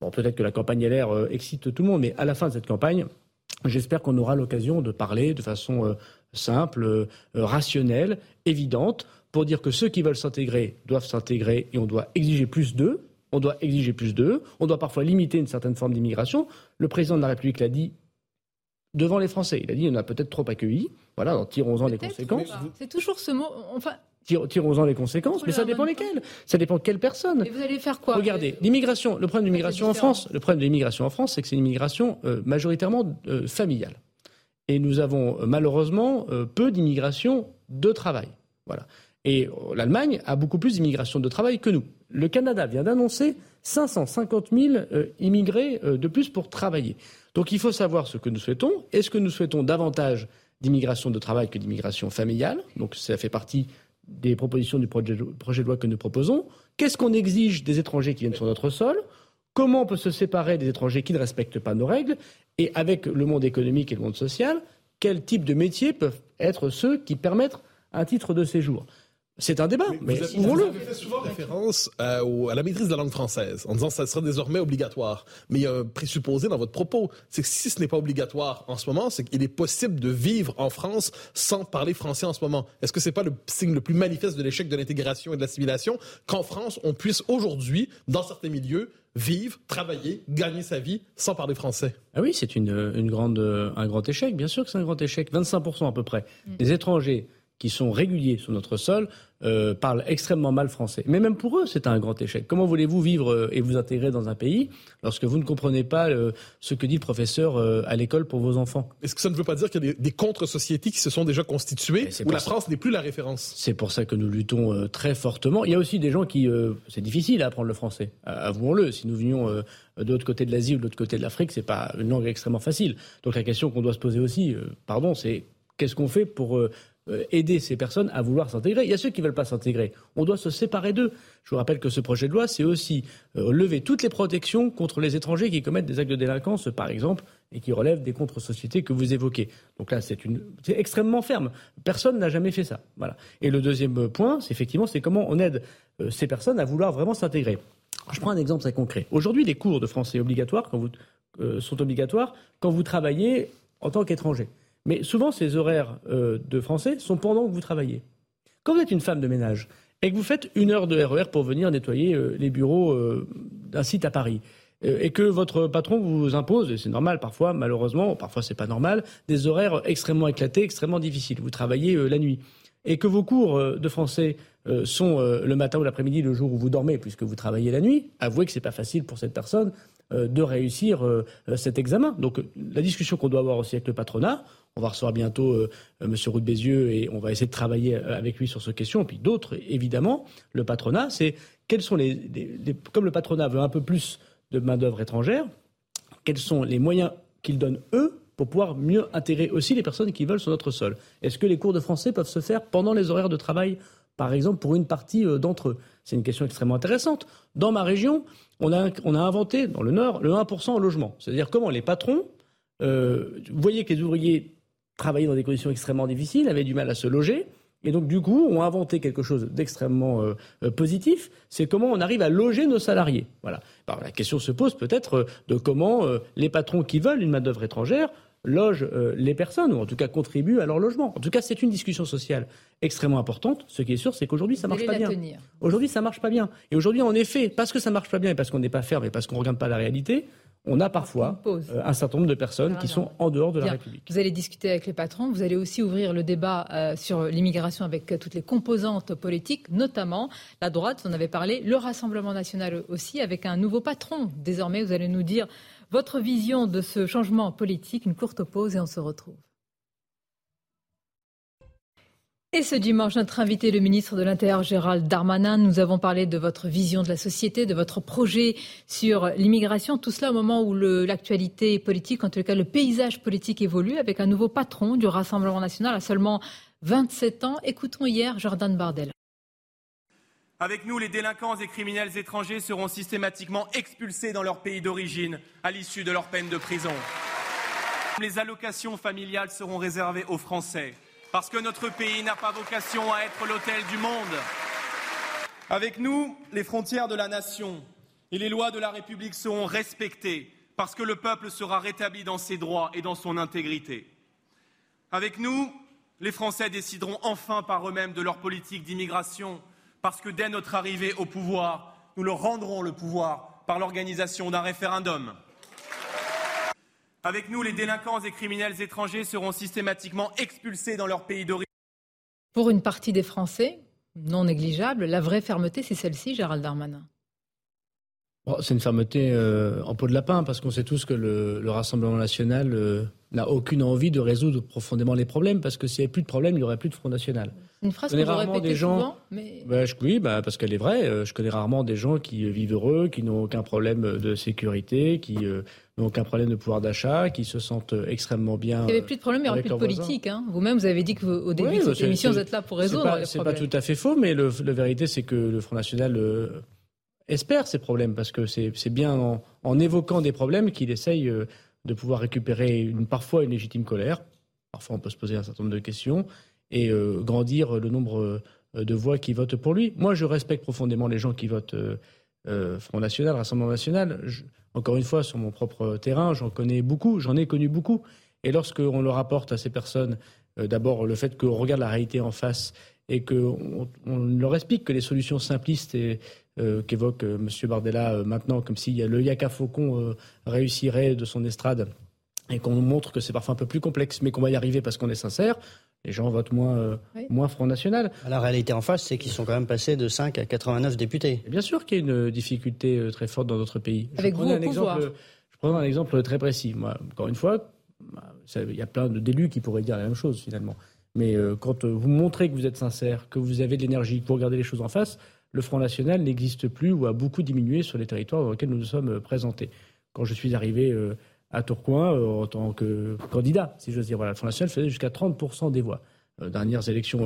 Speaker 2: peut-être que la campagne LR euh, excite tout le monde, mais à la fin de cette campagne, j'espère qu'on aura l'occasion de parler de façon euh, simple, euh, rationnelle, évidente, pour dire que ceux qui veulent s'intégrer doivent s'intégrer et on doit exiger plus d'eux. On doit exiger plus d'eux. On doit parfois limiter une certaine forme d'immigration. Le président de la République l'a dit devant les Français. Il a dit on a peut-être trop accueilli. Voilà, tirons-en les conséquences.
Speaker 1: C'est toujours ce mot. Enfin,
Speaker 2: tirons-en les conséquences, mais ça dépend lesquelles. Ça dépend de quelle personne.
Speaker 1: Et vous allez faire quoi?
Speaker 2: Regardez, l'immigration, le problème de l'immigration en France, le problème de l'immigration en France, c'est que c'est une immigration euh, majoritairement euh, familiale. Et nous avons euh, malheureusement peu d'immigration de travail. Voilà. Et l'Allemagne a beaucoup plus d'immigration de travail que nous. Le Canada vient d'annoncer 550 000 immigrés de plus pour travailler. Donc il faut savoir ce que nous souhaitons. Est-ce que nous souhaitons davantage d'immigration de travail que d'immigration familiale? Donc ça fait partie des propositions du projet, projet de loi que nous proposons. Qu'est-ce qu'on exige des étrangers qui viennent sur notre sol? Comment on peut se séparer des étrangers qui ne respectent pas nos règles? Et avec le monde économique et le monde social, quel type de métiers peuvent être ceux qui permettent un titre de séjour? C'est un débat, mais, mais
Speaker 3: vous, avez, vous avez fait souvent référence euh, à la maîtrise de la langue française, en disant que ça sera désormais obligatoire. Mais il y a un présupposé dans votre propos, c'est que si ce n'est pas obligatoire en ce moment, c'est qu'il est possible de vivre en France sans parler français en ce moment. Est-ce que c'est pas le signe le plus manifeste de l'échec de l'intégration et de l'assimilation qu'en France, on puisse aujourd'hui, dans certains milieux, vivre, travailler, gagner sa vie sans parler français?
Speaker 2: Ah oui, c'est une, une grande, un grand échec. Bien sûr que c'est un grand échec. 25% à peu près mm. des étrangers qui sont réguliers sur notre sol euh, parlent extrêmement mal français. Mais même pour eux, c'est un grand échec. Comment voulez-vous vivre euh, et vous intégrer dans un pays lorsque vous ne comprenez pas euh, ce que dit le professeur euh, à l'école pour vos enfants?
Speaker 3: Est-ce que ça ne veut pas dire qu'il y a des, des contre-sociétés qui se sont déjà constituées où la France n'est plus la référence?
Speaker 2: C'est pour ça que nous luttons très fortement. Il y a aussi des gens qui... C'est difficile à apprendre le français, avouons-le. Si nous venions de l'autre côté de l'Asie ou de l'autre côté de l'Afrique, c'est pas une langue extrêmement facile. Donc la question qu'on doit se poser aussi, pardon, c'est qu'est-ce qu'on fait pour aider ces personnes à vouloir s'intégrer. Il y a ceux qui ne veulent pas s'intégrer. On doit se séparer d'eux. Je vous rappelle que ce projet de loi, c'est aussi euh, lever toutes les protections contre les étrangers qui commettent des actes de délinquance, par exemple, et qui relèvent des contre-sociétés que vous évoquez. Donc là, c'est extrêmement ferme. Personne n'a jamais fait ça. Et le deuxième point, c'est effectivement, c'est comment on aide euh, ces personnes à vouloir vraiment s'intégrer. Je prends un exemple très concret. Aujourd'hui, les cours de français obligatoires euh, sont obligatoires quand vous travaillez en tant qu'étranger. Mais souvent, ces horaires euh, de français sont pendant que vous travaillez. Quand vous êtes une femme de ménage et que vous faites une heure de RER pour venir nettoyer euh, les bureaux euh, d'un site à Paris, et que votre patron vous impose, et c'est normal parfois, malheureusement, parfois c'est pas normal, des horaires extrêmement éclatés, extrêmement difficiles. Vous travaillez la nuit. Et que vos cours de français sont le matin ou l'après-midi, le jour où vous dormez, puisque vous travaillez la nuit, avouez que c'est pas facile pour cette personne de réussir euh, cet examen. Donc la discussion qu'on doit avoir aussi avec le patronat, on va recevoir bientôt euh, M. Roux de Bézieux et on va essayer de travailler avec lui sur cette question. Et puis d'autres, évidemment, le patronat, c'est quels sont les, Comme le patronat veut un peu plus de main-d'œuvre étrangère, quels sont les moyens qu'ils donnent eux pour pouvoir mieux intégrer aussi les personnes qui veulent sur notre sol? Est-ce que les cours de français peuvent se faire pendant les horaires de travail, par exemple, pour une partie d'entre eux C'est une question extrêmement intéressante. Dans ma région, on a, inventé dans le Nord le 1% au logement. C'est-à-dire comment les patrons, euh, voyez que les ouvriers travaillaient dans des conditions extrêmement difficiles, avaient du mal à se loger. Et donc, du coup, ont inventé quelque chose d'extrêmement euh, euh, positif, c'est comment on arrive à loger nos salariés. Voilà. la question se pose peut-être de comment les patrons qui veulent une main-d'œuvre étrangère logent les personnes, ou en tout cas contribuent à leur logement. En tout cas, c'est une discussion sociale extrêmement importante. Ce qui est sûr, c'est qu'aujourd'hui, ça ne marche pas bien. Aujourd'hui, ça marche pas bien. Et aujourd'hui, en effet, parce que ça marche pas bien et parce qu'on n'est pas ferme et parce qu'on ne regarde pas la réalité, on a parfois euh, un certain nombre de personnes qui sont en dehors de la République.
Speaker 1: Vous allez discuter avec les patrons, vous allez aussi ouvrir le débat euh, sur l'immigration avec euh, toutes les composantes politiques, notamment la droite, vous en avez parlé, le Rassemblement national aussi, avec un nouveau patron. Désormais, vous allez nous dire votre vision de ce changement politique, une courte pause et on se retrouve. Et ce dimanche, notre invité, le ministre de l'Intérieur Gérald Darmanin, nous avons parlé de votre vision de la société, de votre projet sur l'immigration. Tout cela au moment où l'actualité politique, en tout cas le paysage politique évolue avec un nouveau patron du Rassemblement national à seulement 27 ans. Écoutons hier Jordan Bardel.
Speaker 5: Avec nous, les délinquants et criminels étrangers seront systématiquement expulsés dans leur pays d'origine à l'issue de leur peine de prison. Les allocations familiales seront réservées aux Français parce que notre pays n'a pas vocation à être l'hôtel du monde. Avec nous, les frontières de la nation et les lois de la République seront respectées parce que le peuple sera rétabli dans ses droits et dans son intégrité. Avec nous, les Français décideront enfin par eux-mêmes de leur politique d'immigration parce que dès notre arrivée au pouvoir, nous leur rendrons le pouvoir par l'organisation d'un référendum. Avec nous, les délinquants et criminels étrangers seront systématiquement expulsés dans leur pays d'origine.
Speaker 1: Pour une partie des Français, non négligeable, la vraie fermeté, c'est celle-ci, Gérald Darmanin.
Speaker 2: c'est une fermeté euh, en peau de lapin, parce qu'on sait tous que le, Rassemblement national euh, n'a aucune envie de résoudre profondément les problèmes, parce que s'il n'y avait plus de problèmes, il n'y aurait plus de Front National.
Speaker 1: Une phrase que répétez des gens... souvent,
Speaker 2: mais... Bah, oui, bah, parce qu'elle est vraie. Euh, je connais rarement des gens qui vivent heureux, qui n'ont aucun problème de sécurité, qui n'ont aucun problème de pouvoir d'achat, qui se sentent extrêmement bien.
Speaker 1: Il n'y avait plus de problème, il n'y aura plus de politique. Hein. Vous-même, vous avez dit qu'au début de cette émission, vous êtes là pour résoudre
Speaker 2: pas, les problèmes. C'est pas tout à fait faux, mais la vérité, c'est que le Front National euh, espère ces problèmes, parce que c'est bien en, évoquant des problèmes qu'il essaye euh, de pouvoir récupérer parfois une légitime colère. Parfois, on peut se poser un certain nombre de questions et euh, grandir le nombre de voix qui votent pour lui. Moi, je respecte profondément les gens qui votent Front National, Rassemblement National. Encore une fois, sur mon propre terrain, j'en connais beaucoup, j'en ai connu beaucoup. Et lorsqu'on leur apporte à ces personnes, euh, d'abord le fait qu'on regarde la réalité en face et qu'on on leur explique que les solutions simplistes euh, qu'évoque euh, M. Bardella maintenant, comme si le Yaka Faucon réussirait de son estrade, et qu'on montre que c'est parfois un peu plus complexe, mais qu'on va y arriver parce qu'on est sincère, les gens votent moins, euh, moins Front National.
Speaker 4: La réalité en face, c'est qu'ils sont quand même passés de 5 à 89 députés.
Speaker 2: bien sûr qu'il y a une difficulté euh, très forte dans notre pays.
Speaker 1: Avec je vous un exemple,
Speaker 2: Je prends un exemple très précis. Moi, encore une fois, bah, il y a plein d'élus qui pourraient dire la même chose finalement. Mais euh, quand vous montrez que vous êtes sincère, que vous avez de l'énergie, que vous regardez les choses en face, le Front National n'existe plus ou a beaucoup diminué sur les territoires dans lesquels nous nous sommes présentés. Quand je suis arrivé à Tourcoing euh, en tant que candidat, si j'ose dire. Le Front National faisait jusqu'à 30% des voix. Euh, dernières élections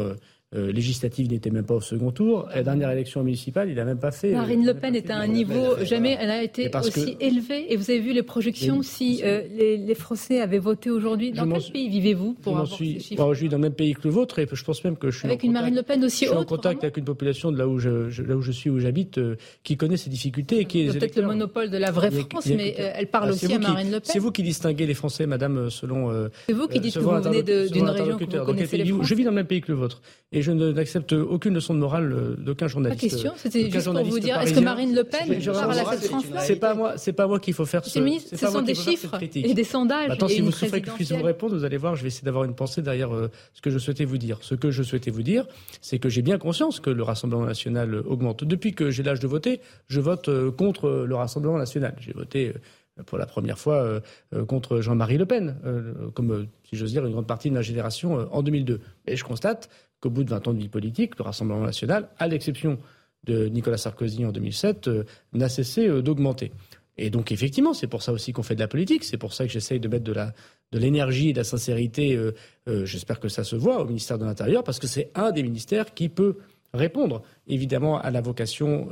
Speaker 2: euh, euh, législative n'était même pas au second tour. La dernière élection municipale, il n'a même pas fait.
Speaker 1: Marine Le Pen est à un niveau jamais elle a été aussi élevée. Et vous avez vu les projections si euh, les, Français avaient voté aujourd'hui. Dans quel pays vivez-vous
Speaker 2: pour avoir suis, ces chiffres Je vis dans le même pays que le vôtre et je pense même que je suis
Speaker 1: avec une Marine Le Pen aussi
Speaker 2: haute.
Speaker 1: Je suis
Speaker 2: en contact avec une population de là où je, là où je suis où j'habite euh, qui connaît ces difficultés et qui
Speaker 1: est peut-être le monopole de la vraie France, mais elle parle ah, aussi à Marine Le Pen.
Speaker 2: C'est vous qui distinguez les Français, Madame, selon.
Speaker 1: C'est vous qui dites que vous venez d'une région que
Speaker 2: Je vis dans le même pays que le vôtre et je n'accepte aucune leçon de morale euh, d'aucun journaliste.
Speaker 1: Question, c'était juste pour vous dire, est-ce que Marine Le Pen parle à cette France-là
Speaker 2: C'est pas moi, c'est pas moi qu'il faut faire
Speaker 1: ce. Ministre, ce sont des chiffres et des sondages.
Speaker 2: Attends, si vous souffrez que je puisse vous répondre, vous allez voir, je vais essayer d'avoir une pensée derrière euh, ce que je souhaitais vous dire. Ce que je souhaitais vous dire, c'est que j'ai bien conscience que le Rassemblement national augmente. Depuis que j'ai l'âge de voter, je vote contre le Rassemblement national. J'ai voté pour la première fois euh, euh, contre Jean-Marie Le Pen, euh, comme, si j'ose dire, une grande partie de ma génération en 2002. Et je constate qu'au bout de 20 ans de vie politique, le Rassemblement national, à l'exception de Nicolas Sarkozy en 2007, n'a cessé d'augmenter. Et donc, effectivement, c'est pour ça aussi qu'on fait de la politique. C'est pour ça que j'essaye de mettre de la de l'énergie et de la sincérité. J'espère que ça se voit au ministère de l'Intérieur, parce que c'est un des ministères qui peut répondre, évidemment, à la vocation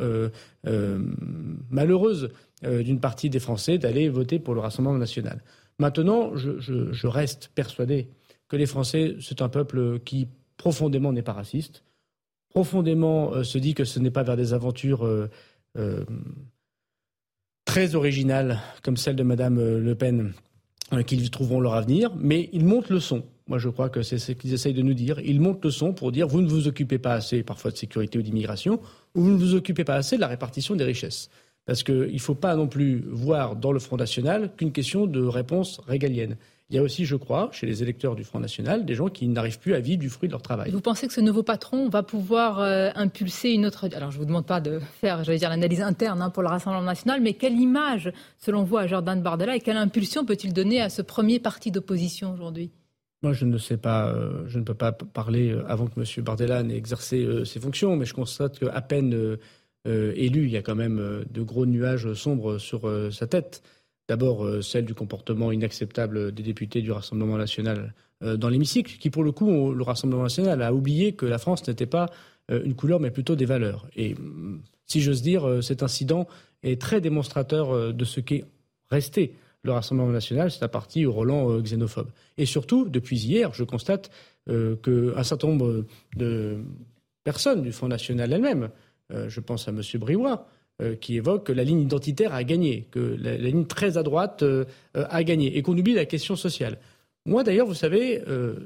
Speaker 2: malheureuse euh, d'une partie des Français d'aller voter pour le Rassemblement national. Maintenant, je, reste persuadé que les Français, c'est un peuple qui profondément n'est pas raciste, profondément euh, se dit que ce n'est pas vers des aventures euh, très originales comme celle de Mme Le Pen qu'ils trouveront leur avenir, mais ils montent le son. Moi, je crois que c'est ce qu'ils essayent de nous dire. Ils montent le son pour dire vous ne vous occupez pas assez parfois de sécurité ou d'immigration, ou vous ne vous occupez pas assez de la répartition des richesses. Parce qu'il ne faut pas non plus voir dans le Front National qu'une question de réponse régalienne. Il y a aussi, je crois, chez les électeurs du Front National, des gens qui n'arrivent plus à vivre du fruit de leur travail.
Speaker 1: Vous pensez que ce nouveau patron va pouvoir euh, impulser une autre... Alors, je ne vous demande pas de faire, j'allais dire, l'analyse interne hein, pour le Rassemblement national, mais quelle image, selon vous, à Jordan Bardella et quelle impulsion peut-il donner à ce premier parti d'opposition aujourd'hui?
Speaker 2: Moi, je ne sais pas, euh, je ne peux pas parler euh, avant que M. Bardella n'ait exercé ses fonctions, mais je constate qu'à peine élu, il y a quand même de gros nuages sombres sur sa tête. D'abord, celle du comportement inacceptable des députés du Rassemblement national dans l'hémicycle, qui pour le coup, le Rassemblement national a oublié que la France n'était pas une couleur, mais plutôt des valeurs. Et mm, si j'ose dire, cet incident est très démonstrateur de ce qu'est resté le Rassemblement national, c'est un parti au Roland xénophobe. Et surtout, depuis hier, je constate qu'un certain nombre de personnes du Front national elles-mêmes euh, je pense à M. Briouat, euh, qui évoque que la ligne identitaire a gagné, que la, ligne très à droite euh, a gagné, et qu'on oublie la question sociale. Moi, d'ailleurs, vous savez.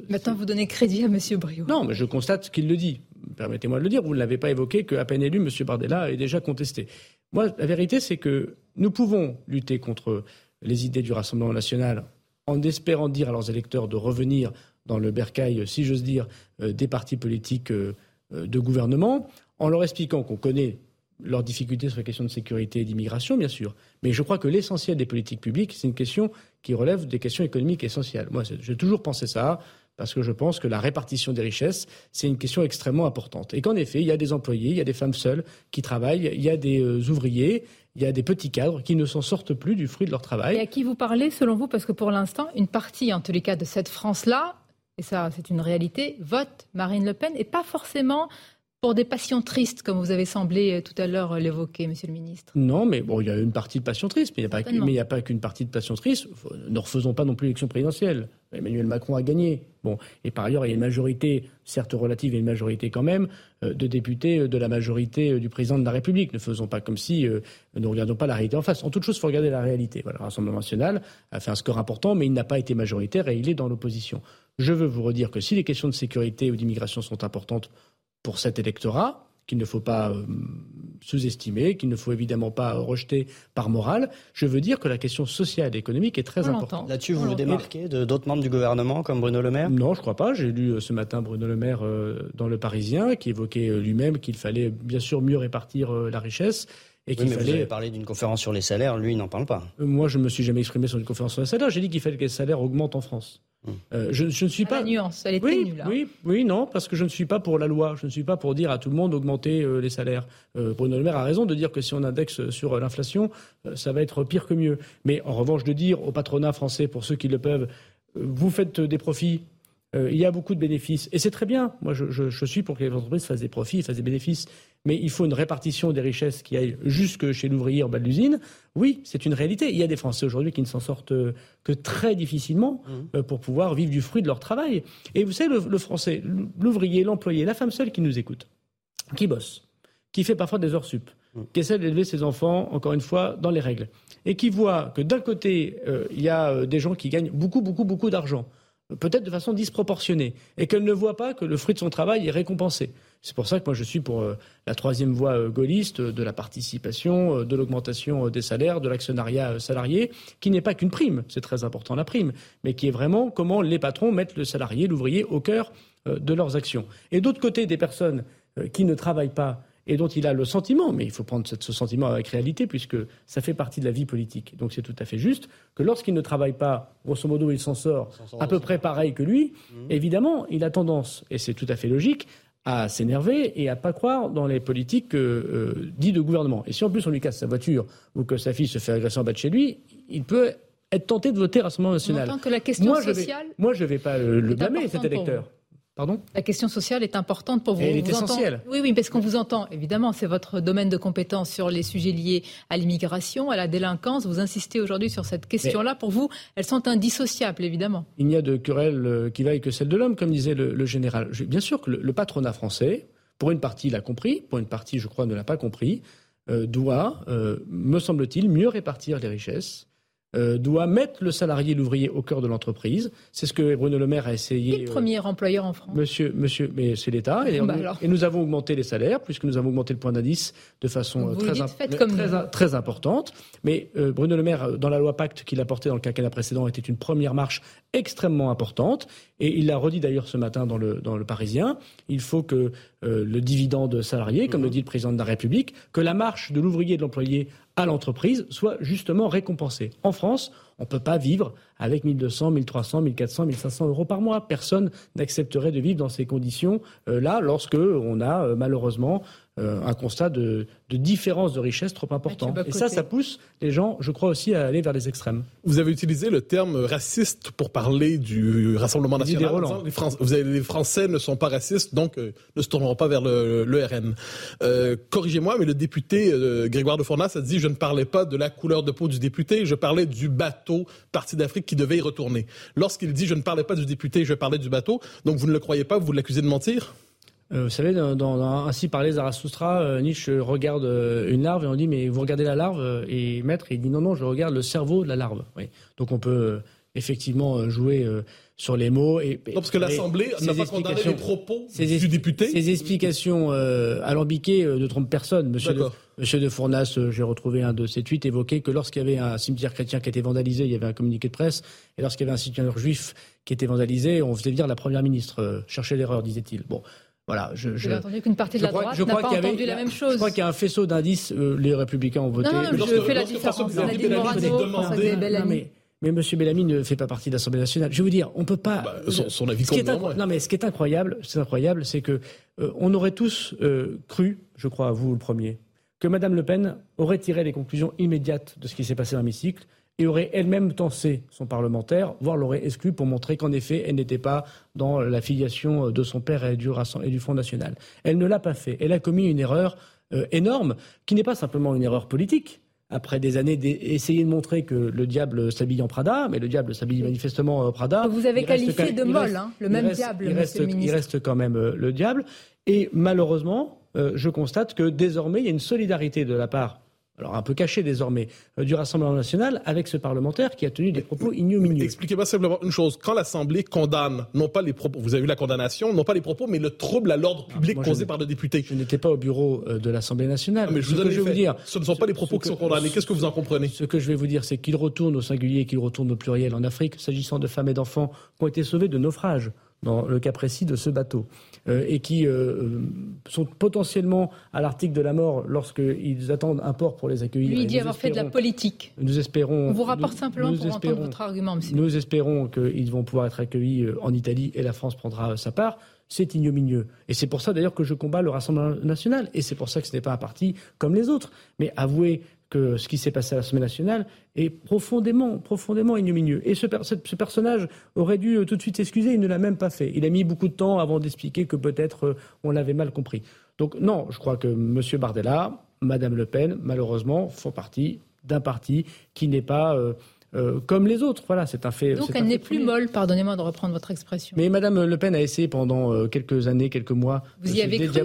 Speaker 1: Maintenant, vous donnez crédit à M. Briouat.
Speaker 2: Non, mais je constate qu'il le dit. Permettez-moi de le dire. Vous ne l'avez pas évoqué qu'à peine élu, M. Bardella est déjà contesté. Moi, la vérité, c'est que nous pouvons lutter contre les idées du Rassemblement national en espérant dire à leurs électeurs de revenir dans le bercail, si j'ose dire, des partis politiques de gouvernement, en leur expliquant qu'on connaît leurs difficultés sur les questions de sécurité et d'immigration, bien sûr. Mais je crois que l'essentiel des politiques publiques, c'est une question qui relève des questions économiques essentielles. Moi, j'ai toujours pensé ça, parce que je pense que la répartition des richesses, c'est une question extrêmement importante. Et qu'en effet, il y a des employés, il y a des femmes seules qui travaillent, il y a des euh, ouvriers, il y a des petits cadres qui ne s'en sortent plus du fruit de leur travail.
Speaker 1: Et à qui vous parlez, selon vous? Parce que pour l'instant, une partie, en tous les cas, de cette France-là, et ça, c'est une réalité, vote Marine Le Pen et pas forcément pour des passions tristes, comme vous avez semblé euh, tout à l'heure l'évoquer, Monsieur le Ministre
Speaker 2: Non, mais bon, il y a une partie de passion triste, mais il n'y a pas qu'une partie de passion triste. Ne refaisons pas non plus l'élection présidentielle. Emmanuel Macron a gagné. Bon, et par ailleurs, il y a une majorité, certes relative, et une majorité quand même, euh, de députés euh, de la majorité du président de la République. Ne faisons pas comme si, ne regardons pas la réalité en face. En toute chose, il faut regarder la réalité. Voilà, le Rassemblement national a fait un score important, mais il n'a pas été majoritaire et il est dans l'opposition. Je veux vous redire que si les questions de sécurité ou d'immigration sont importantes pour cet électorat qu'il ne faut pas euh, sous-estimer, qu'il ne faut évidemment pas rejeter par morale. Je veux dire que la question sociale et économique est très importante.
Speaker 4: Là-dessus, vous vous démarquez de d'autres membres du gouvernement comme Bruno Le Maire?
Speaker 2: Non, je ne crois pas. J'ai lu euh, ce matin Bruno Le Maire euh, dans Le Parisien qui évoquait lui-même qu'il fallait bien sûr mieux répartir la richesse.
Speaker 4: Et qu'il fallait... Vous avez parlé d'une conférence sur les salaires, lui, il n'en parle pas.
Speaker 2: Moi, je ne me suis jamais exprimé sur une conférence sur les salaires. J'ai dit qu'il fallait que les salaires augmentent en France.
Speaker 1: Euh, je, ne suis pas. La nuance, elle est
Speaker 2: oui,
Speaker 1: nulle.
Speaker 2: Oui, oui, non, parce que je ne suis pas pour la loi. Je ne suis pas pour dire à tout le monde d'augmenter euh, les salaires. Euh, Bruno Le Maire a raison de dire que si on indexe sur l'inflation, ça va être pire que mieux. Mais en revanche, de dire au patronat français, pour ceux qui le peuvent, vous faites des profits, euh, il y a beaucoup de bénéfices. Et c'est très bien. Moi, je, suis pour que les entreprises fassent des profits, fassent des bénéfices. Mais il faut une répartition des richesses qui aille jusque chez l'ouvrier en bas de l'usine. Oui, c'est une réalité. Il y a des Français aujourd'hui qui ne s'en sortent euh, que très difficilement mmh. euh, pour pouvoir vivre du fruit de leur travail. Et vous savez, le, Français, l'ouvrier, l'employé, la femme seule qui nous écoute, qui bosse, qui fait parfois des heures sup, mmh. qui essaie d'élever ses enfants, encore une fois, dans les règles, et qui voit que d'un côté, il y a des gens qui gagnent beaucoup, beaucoup, beaucoup d'argent peut-être de façon disproportionnée, et qu'elle ne voit pas que le fruit de son travail est récompensé. C'est pour ça que moi je suis pour euh, la troisième voie euh, gaulliste de la participation, de l'augmentation des salaires, de l'actionnariat salarié, qui n'est pas qu'une prime, c'est très important la prime, mais qui est vraiment comment les patrons mettent le salarié, l'ouvrier au cœur de leurs actions. Et d'autre côté, des personnes qui ne travaillent pas et dont il a le sentiment, mais il faut prendre ce sentiment avec réalité, puisque ça fait partie de la vie politique. Donc c'est tout à fait juste que lorsqu'il ne travaille pas, grosso modo, il s'en sort à peu près pareil que lui, mmh. évidemment, il a tendance, et c'est tout à fait logique, à s'énerver et à pas croire dans les politiques euh, dites de gouvernement. Et si en plus on lui casse sa voiture ou que sa fille se fait agresser en bas de chez lui, il peut être tenté de voter Rassemblement national.
Speaker 1: que la question
Speaker 2: moi,
Speaker 1: sociale.
Speaker 2: Je moi, je ne vais pas le blâmer, cet électeur. Pardon?
Speaker 1: La question sociale est importante pour vous.
Speaker 2: elle est essentielle.
Speaker 1: Oui, oui, parce qu'on vous entend. Évidemment, c'est votre domaine de compétence sur les sujets liés à l'immigration, à la délinquance. Vous insistez aujourd'hui sur cette question-là. Pour vous, elles sont indissociables, évidemment.
Speaker 2: Il n'y a de querelle euh, qui vaille que celle de l'homme, comme disait le, général. Bien sûr que le, patronat français, pour une partie, l'a compris, pour une partie, je crois, ne l'a pas compris, euh, doit, euh, me semble-t-il, mieux répartir les richesses euh, doit mettre le salarié, l'ouvrier au cœur de l'entreprise. C'est ce que Bruno Le Maire a essayé.
Speaker 1: Le premier employeur en France?
Speaker 2: Monsieur, monsieur, mais c'est l'État. Et, bah et, nous avons augmenté les salaires, puisque nous avons augmenté le point d'indice de façon très, très, très, importante. Mais euh, Bruno Le Maire, dans la loi Pacte qu'il a portée dans le quinquennat précédent, était une première marche extrêmement importante. Et il l'a redit d'ailleurs ce matin dans le, dans le Parisien. Il faut que euh, le dividende salarié, comme le mhm. dit le président de la République, que la marche de l'ouvrier et de l'employé à l'entreprise soit justement récompensée. En France, on ne peut pas vivre avec 1200, 1300, 1400, 1500 euros par mois. Personne n'accepterait de vivre dans ces conditions-là euh, lorsque on a euh, malheureusement euh, un constat de, différence de richesse trop important. Et ça, ça pousse les gens, je crois aussi, à aller vers les extrêmes.
Speaker 3: Vous avez utilisé le terme raciste pour parler du Rassemblement national. Les, vous avez, les, Français ne sont pas racistes, donc euh, ne se tourneront pas vers le, RN. Euh, corrigez-moi, mais le député Grégoire de Fournas a dit je ne parlais pas de la couleur de peau du député, je parlais du bateau Parti d'Afrique qui devait y retourner. Lorsqu'il dit je ne parlais pas du député, je parlais du bateau, donc vous ne le croyez pas, vous l'accusez de mentir?
Speaker 2: Vous savez, dans, Ainsi parlait Zarathustra, euh, Nietzsche regarde euh, une larve et on dit Mais vous regardez la larve Et maître, il dit Non, non, je regarde le cerveau de la larve. Donc on peut effectivement jouer sur les mots. Et,
Speaker 3: non, parce que l'Assemblée n'a pas condamné les propos du député.
Speaker 2: Ces explications alambiquées ne trompent personne. Monsieur de, Monsieur de Fournas, j'ai retrouvé un de ses tweets, évoquait que lorsqu'il y avait un cimetière chrétien qui était vandalisé, il y avait un communiqué de presse, et lorsqu'il y avait un cimetière juif qui était vandalisé, on faisait dire la première ministre. cherchait l'erreur, disait-il. Bon.
Speaker 1: Voilà, je, je, entendu qu'une partie de la droite n'a pas entendu la même chose.
Speaker 2: Je crois qu'il y a un faisceau d'indices. Euh, les Républicains ont voté.
Speaker 1: Non, non, je fais la différence.
Speaker 2: mais, mais M. Bellamy ne fait pas partie de l'Assemblée nationale. Je vais vous dire, on peut pas.
Speaker 3: Bah, son, avis compte
Speaker 2: Non, mais ce qui est incroyable, c'est incroyable, c'est que euh, on aurait tous euh, cru, je crois à vous le premier, que Mme Le Pen aurait tiré les conclusions immédiates de ce qui s'est passé dans l'hémicycle et aurait elle-même tensé son parlementaire, voire l'aurait exclu pour montrer qu'en effet, elle n'était pas dans la filiation de son père et du, et du Front National. Elle ne l'a pas fait. Elle a commis une erreur euh, énorme, qui n'est pas simplement une erreur politique. Après des années d'essayer de montrer que le diable s'habille en Prada, mais le diable s'habille manifestement en Prada.
Speaker 1: Vous avez qualifié de molle, hein, le même diable,
Speaker 2: il reste, il reste quand même euh, le diable. Et malheureusement, euh, je constate que désormais, il y a une solidarité de la part alors un peu caché désormais, euh, du Rassemblement national avec ce parlementaire qui a tenu des propos ignominieux.
Speaker 3: Expliquez-moi simplement une chose. Quand l'Assemblée condamne, non pas les propos, vous avez vu la condamnation, non pas les propos, mais le trouble à l'ordre ah, public causé par le député.
Speaker 2: Je n'étais pas au bureau euh, de l'Assemblée nationale.
Speaker 3: Ah, mais je vous, je vous dire, ce ne sont pas les propos qui sont condamnés. Qu'est-ce que vous en comprenez
Speaker 2: Ce que je vais vous dire, c'est qu'il retourne au singulier et qu'il retourne au pluriel en Afrique, s'agissant de femmes et d'enfants qui ont été sauvés de naufrage dans le cas précis de ce bateau, euh, et qui euh, euh, sont potentiellement à l'article de la mort lorsqu'ils attendent un port pour les accueillir.
Speaker 1: Lui, dit avoir fait de la politique.
Speaker 2: Nous espérons.
Speaker 1: On vous rapporte simplement pour entendre votre argument, monsieur.
Speaker 2: Nous espérons qu'ils vont pouvoir être accueillis en Italie et la France prendra sa part. C'est ignominieux. Et c'est pour ça d'ailleurs que je combats le Rassemblement national. Et c'est pour ça que ce n'est pas un parti comme les autres. Mais avouez que ce qui s'est passé à l'Assemblée nationale est profondément, profondément ignominieux. Et ce, ce, personnage aurait dû euh, tout de suite s'excuser, il ne l'a même pas fait. Il a mis beaucoup de temps avant d'expliquer que peut-être euh, on l'avait mal compris. Donc non, je crois que M. Bardella, Mme Le Pen, malheureusement, font partie d'un parti qui n'est pas... Euh, euh, comme les autres. Voilà, c'est un fait.
Speaker 1: Donc elle n'est plus molle, pardonnez-moi de reprendre votre expression.
Speaker 2: Mais Madame Le Pen a essayé pendant euh, quelques années, quelques mois,
Speaker 1: Vous y avez cru,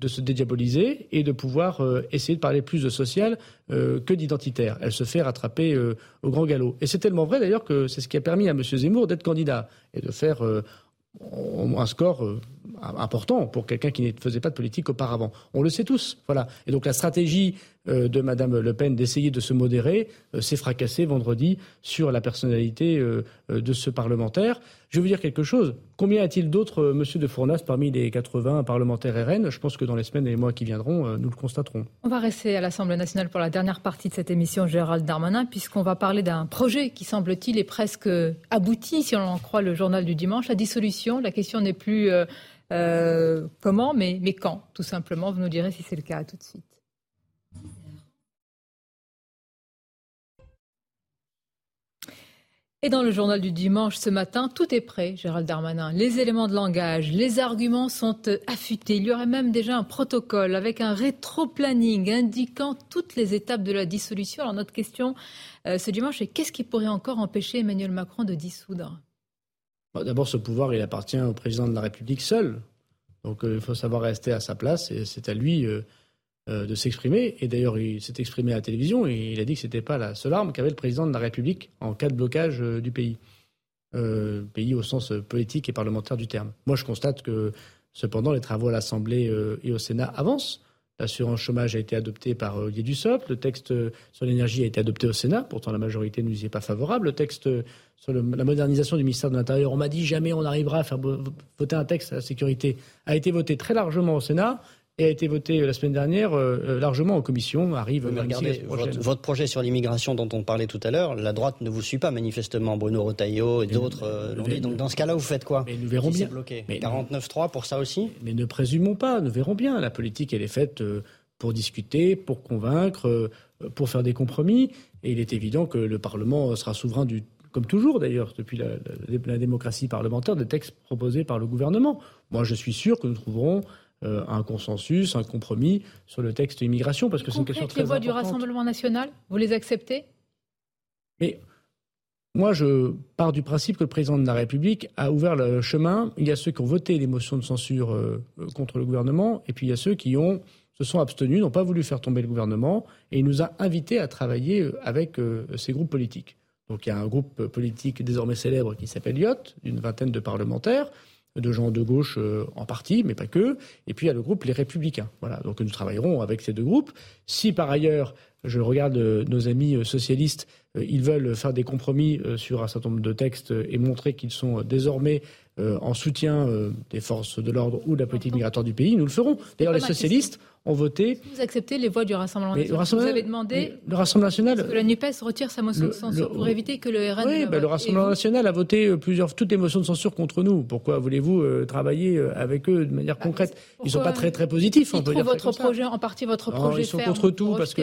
Speaker 2: de, se dédiaboliser et de pouvoir essayer de parler plus de social que d'identitaire. Elle se fait rattraper au grand galop. Et c'est tellement vrai d'ailleurs que c'est ce qui a permis à M. Zemmour d'être candidat et de faire un score important pour quelqu'un qui ne faisait pas de politique auparavant. On le sait tous. Voilà. Et donc la stratégie euh, de Mme Le Pen d'essayer de se modérer euh, s'est fracassée vendredi sur la personnalité euh, de ce parlementaire. Je vous dire quelque chose. Combien a-t-il d'autres, Monsieur de Fournas, parmi les 80 parlementaires RN Je pense que dans les semaines et les mois qui viendront, nous le constaterons.
Speaker 1: On va rester à l'Assemblée nationale pour la dernière partie de cette émission, Gérald Darmanin, puisqu'on va parler d'un projet qui, semble-t-il, est presque abouti, si on en croit le journal du dimanche, la dissolution. La question n'est plus euh, comment, mais, mais quand, tout simplement. Vous nous direz si c'est le cas. tout de suite. Et dans le journal du dimanche ce matin, tout est prêt, Gérald Darmanin. Les éléments de langage, les arguments sont affûtés. Il y aurait même déjà un protocole avec un rétro-planning indiquant toutes les étapes de la dissolution. Alors notre question euh, ce dimanche est qu'est-ce qui pourrait encore empêcher Emmanuel Macron de dissoudre?
Speaker 2: D'abord, ce pouvoir, il appartient au président de la République seul. Donc euh, il faut savoir rester à sa place et c'est à lui euh, euh, de s'exprimer. Et d'ailleurs, il s'est exprimé à la télévision et il a dit que ce n'était pas la seule arme qu'avait le président de la République en cas de blocage du pays. pays au sens politique et parlementaire du terme. Moi, je constate que cependant, les travaux à l'Assemblée et au Sénat avancent. L'assurance chômage a été adoptée par Olivier Dussopt. Le texte sur l'énergie a été adopté au Sénat. Pourtant, la majorité ne nous y est pas favorable. Le texte sur la modernisation du ministère de l'Intérieur, on m'a dit jamais on arrivera à faire voter un texte à la sécurité, a été voté très largement au Sénat et a été voté euh, la semaine dernière euh, euh, largement en commission. Arrive.
Speaker 4: regardez, votre, projet sur l'immigration dont on parlait tout à l'heure, la droite ne vous suit pas manifestement. Bruno Retailleau et d'autres l'ont dit. Donc dans ce cas-là, vous faites quoi
Speaker 2: Mais nous verrons bien.
Speaker 4: Bloqué. 49-3 pour ça aussi
Speaker 2: Mais ne présumons pas. Nous verrons bien. La politique, elle est faite pour discuter, pour convaincre, pour faire des compromis. Et il est évident que le Parlement sera souverain du comme toujours d'ailleurs depuis la, démocratie parlementaire, des textes proposés par le gouvernement. Moi, je suis sûr que nous trouverons euh, un consensus, un compromis sur le texte immigration, parce que c'est une question très importante.
Speaker 1: Les voix du Rassemblement national, vous les acceptez?
Speaker 2: Mais moi, je pars du principe que le président de la République a ouvert le chemin. Il y a ceux qui ont voté les motions de censure euh, contre le gouvernement, et puis il y a ceux qui ont se sont abstenus, n'ont pas voulu faire tomber le gouvernement, et il nous a invités à travailler euh, avec ces groupes politiques. Donc il y a un groupe politique désormais célèbre qui s'appelle IOT, d'une vingtaine de parlementaires, de gens de gauche euh, en partie, mais pas que. Et puis il y a le groupe Les Républicains. Voilà, donc nous travaillerons avec ces deux groupes. Si par ailleurs, je regarde euh, nos amis euh, socialistes, ils veulent faire des compromis sur un certain nombre de textes et montrer qu'ils sont désormais en soutien des forces de l'ordre ou de la politique migratoire du pays, nous le ferons. D'ailleurs, les socialistes ont voté.
Speaker 1: Vous acceptez les voix du Rassemblement national Vous avez demandé
Speaker 2: le Rassemblement national,
Speaker 1: que la NUPES retire sa motion de censure pour éviter que le RN.
Speaker 2: Oui, ben, le Rassemblement national a voté euh, plusieurs, toutes les motions de censure contre nous. Pourquoi voulez-vous euh, travailler euh, avec eux de manière bah, concrète? Ils ne sont pas très très positifs.
Speaker 1: Ils trouvent votre projet, en partie votre projet.
Speaker 2: ils sont contre tout parce que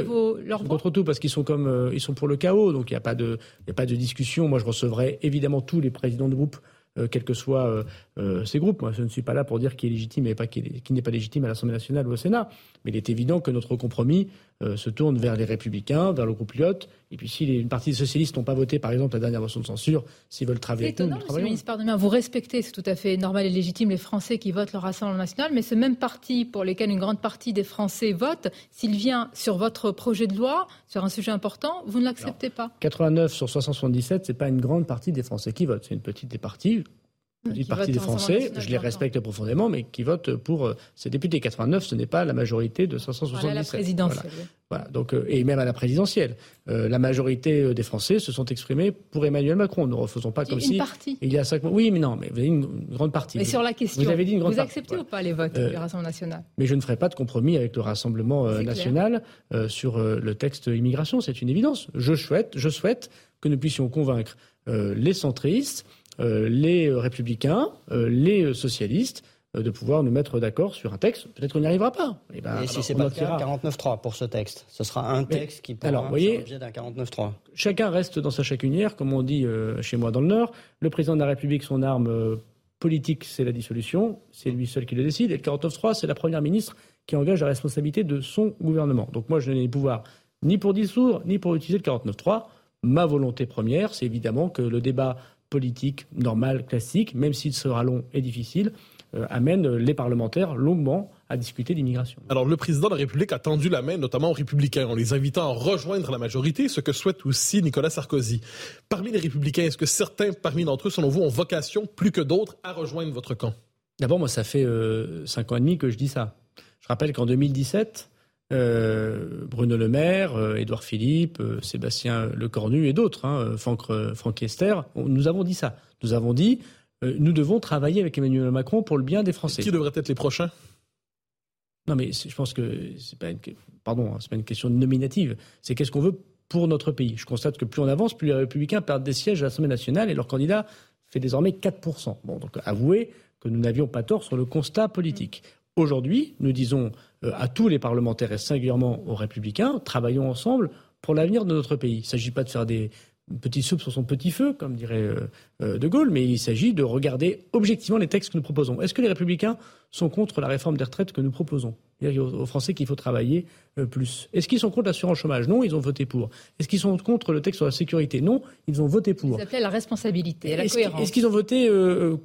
Speaker 2: contre tout parce qu'ils sont comme ils sont pour le chaos. Donc il n'y a pas de il a pas de discussion. Moi, je recevrai évidemment tous les présidents de groupe euh, quels que soient euh, euh, ces groupes. Moi, je ne suis pas là pour dire qui est légitime et pas qui, n'est pas légitime à l'Assemblée nationale ou au Sénat. Mais il est évident que notre compromis se tourne vers les Républicains, vers le groupe Lyotte. Et puis, si une partie des socialistes n'ont pas voté, par exemple, la dernière motion de censure, s'ils veulent travailler
Speaker 1: avec nous, nous ministre, pardonnez vous respectez, c'est tout à fait normal et légitime, les Français qui votent le Rassemblement national, mais ce même parti pour lequel une grande partie des Français votent, s'il vient sur votre projet de loi, sur un sujet important, vous ne l'acceptez pas
Speaker 2: 89 sur 677, ce n'est pas une grande partie des Français qui votent, c'est une petite des parties petite partie des Français, je les respecte profondément, mais qui votent pour euh, ces députés. 89, ce n'est pas la majorité de 577. Voilà
Speaker 1: la présidentielle.
Speaker 2: Voilà. donc, euh, et même à la présidentielle. Euh, la majorité des Français se sont exprimés pour Emmanuel Macron. Ne refaisons pas comme
Speaker 1: une
Speaker 2: si.
Speaker 1: Partie.
Speaker 2: Il y a cinq mois. Oui, mais non, mais vous avez une, grande partie.
Speaker 1: Mais sur la question, vous, avez dit une grande vous acceptez ou pas les votes du Rassemblement national?
Speaker 2: Mais je ne ferai pas de compromis avec le Rassemblement national sur le texte immigration, c'est une évidence. Je souhaite, je souhaite que nous puissions convaincre les centristes euh, les républicains, euh, les socialistes, euh, de pouvoir nous mettre d'accord sur un texte. Peut-être qu'on n'y arrivera pas.
Speaker 4: Et, eh ben, si c'est pas le cas, 49.3 pour ce texte. Ce sera un texte qui pourra alors, voyez, l'objet d'un 49.3.
Speaker 2: Chacun reste dans sa chacunière, comme on dit chez moi dans le Nord. Le président de la République, son arme politique, c'est la dissolution. C'est lui seul qui le décide. Et le 49.3, c'est la première ministre qui engage la responsabilité de son gouvernement. Donc moi, je n'ai les pouvoirs ni pour dissoudre, ni pour utiliser le 49.3. Ma volonté première, c'est évidemment que le débat politique normal, classique, même s'il sera long et difficile, euh, amène les parlementaires longuement à discuter d'immigration.
Speaker 3: Alors, le président de la République a tendu la main, notamment aux républicains, en les invitant à rejoindre la majorité, ce que souhaite aussi Nicolas Sarkozy. Parmi les républicains, est-ce que certains parmi d'entre eux, selon vous, ont vocation, plus que d'autres, à rejoindre votre camp?
Speaker 2: D'abord, moi, ça fait euh, cinq ans et demi que je dis ça. Je rappelle qu'en 2017, euh, Bruno Le Maire, euh, Édouard Philippe, euh, Sébastien Lecornu et d'autres, hein, Franck, Franck Ester, nous avons dit ça. Nous avons dit, nous devons travailler avec Emmanuel Macron pour le bien des Français.
Speaker 3: Qui devrait être les prochains?
Speaker 2: Non, mais je pense que c'est pas une, pardon, hein, c'est pas une question nominative. C'est qu'est-ce qu'on veut pour notre pays? Je constate que plus on avance, plus les Républicains perdent des sièges à l'Assemblée nationale et leur candidat fait désormais 4%. Bon, donc avouez que nous n'avions pas tort sur le constat politique. Aujourd'hui, nous disons euh, à tous les parlementaires et singulièrement aux républicains, travaillons ensemble pour l'avenir de notre pays. Il ne s'agit pas de faire des petits soupe sur son petit feu, comme dirait euh, euh, De Gaulle, mais il s'agit de regarder objectivement les textes que nous proposons. Est-ce que les républicains sont contre la réforme des retraites que nous proposons? Il aux Français qu'il faut travailler plus. Est-ce qu'ils sont contre l'assurance chômage? Non, ils ont voté pour. Est-ce qu'ils sont contre le texte sur la sécurité? Non, ils ont voté pour.
Speaker 1: Ils appelaient la responsabilité, la cohérence.
Speaker 2: Est-ce qu'ils ont voté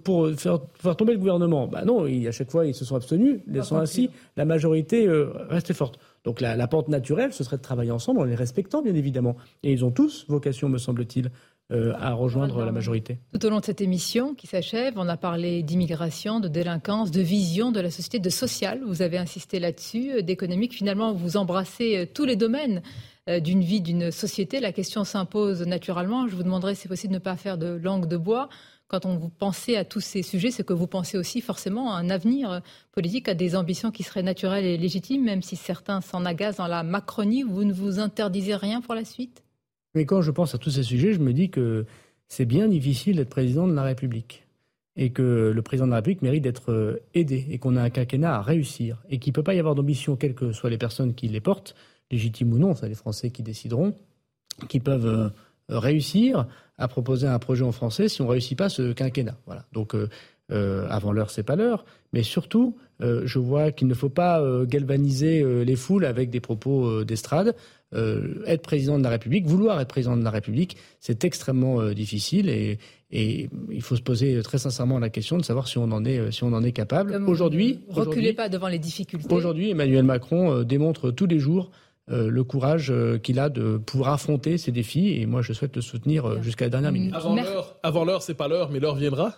Speaker 2: pour faire, faire, tomber le gouvernement? Bah Non, à chaque fois, ils se sont abstenus, laissant ainsi la majorité rester forte. Donc la, la, pente naturelle, ce serait de travailler ensemble en les respectant, bien évidemment. Et ils ont tous vocation, me semble-t-il, euh, à rejoindre la majorité.
Speaker 1: Tout au long de cette émission qui s'achève, on a parlé d'immigration, de délinquance, de vision de la société, de social. Vous avez insisté là-dessus, euh, d'économique. Finalement, vous embrassez euh, tous les domaines d'une vie, d'une société. La question s'impose naturellement. Je vous demanderai si possible de ne pas faire de langue de bois quand on vous pensez à tous ces sujets, c'est que vous pensez aussi forcément à un avenir politique, à des ambitions qui seraient naturelles et légitimes, même si certains s'en agacent dans la Macronie. Vous ne vous interdisez rien pour la suite?
Speaker 2: Mais quand je pense à tous ces sujets, je me dis que c'est bien difficile d'être président de la République et que le président de la République mérite d'être euh, aidé et qu'on a un quinquennat à réussir et qu'il ne peut pas y avoir d'ambition, quelles que soient les personnes qui les portent, légitimes ou non, c'est les Français qui décideront, qui peuvent euh, réussir à proposer un projet en français si on ne réussit pas ce quinquennat. Voilà. Donc euh, avant l'heure, c'est pas l'heure. Mais surtout, je vois qu'il ne faut pas galvaniser les foules avec des propos d'estrade. Être président de la République, vouloir être président de la République, c'est extrêmement difficile et, et, il faut se poser très sincèrement la question de savoir si on en est, si on en est capable.
Speaker 1: Aujourd'hui, reculez pas devant les difficultés.
Speaker 2: Aujourd'hui, Emmanuel Macron démontre tous les jours euh, le courage euh, qu'il a de pouvoir affronter ces défis. Et moi, je souhaite le soutenir euh, jusqu'à la dernière minute.
Speaker 3: Avant l'heure, c'est pas l'heure, mais l'heure viendra.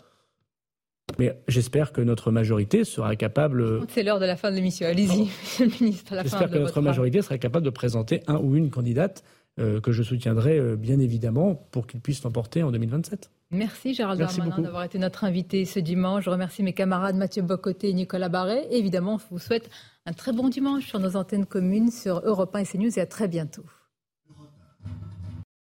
Speaker 2: Mais j'espère que notre majorité sera capable.
Speaker 1: C'est l'heure de la fin de l'émission. Allez-y, Monsieur le ministre.
Speaker 2: J'espère que notre majorité sera capable de présenter un ou une candidate que je soutiendrai bien évidemment pour qu'il puisse l'emporter en 2027.
Speaker 1: Merci Gérald Darmanin d'avoir été notre invité ce dimanche. Je remercie mes camarades Mathieu Bocoté et Nicolas Barret. évidemment, je vous souhaite un très bon dimanche sur nos antennes communes sur Europe 1 et CNews et à très bientôt.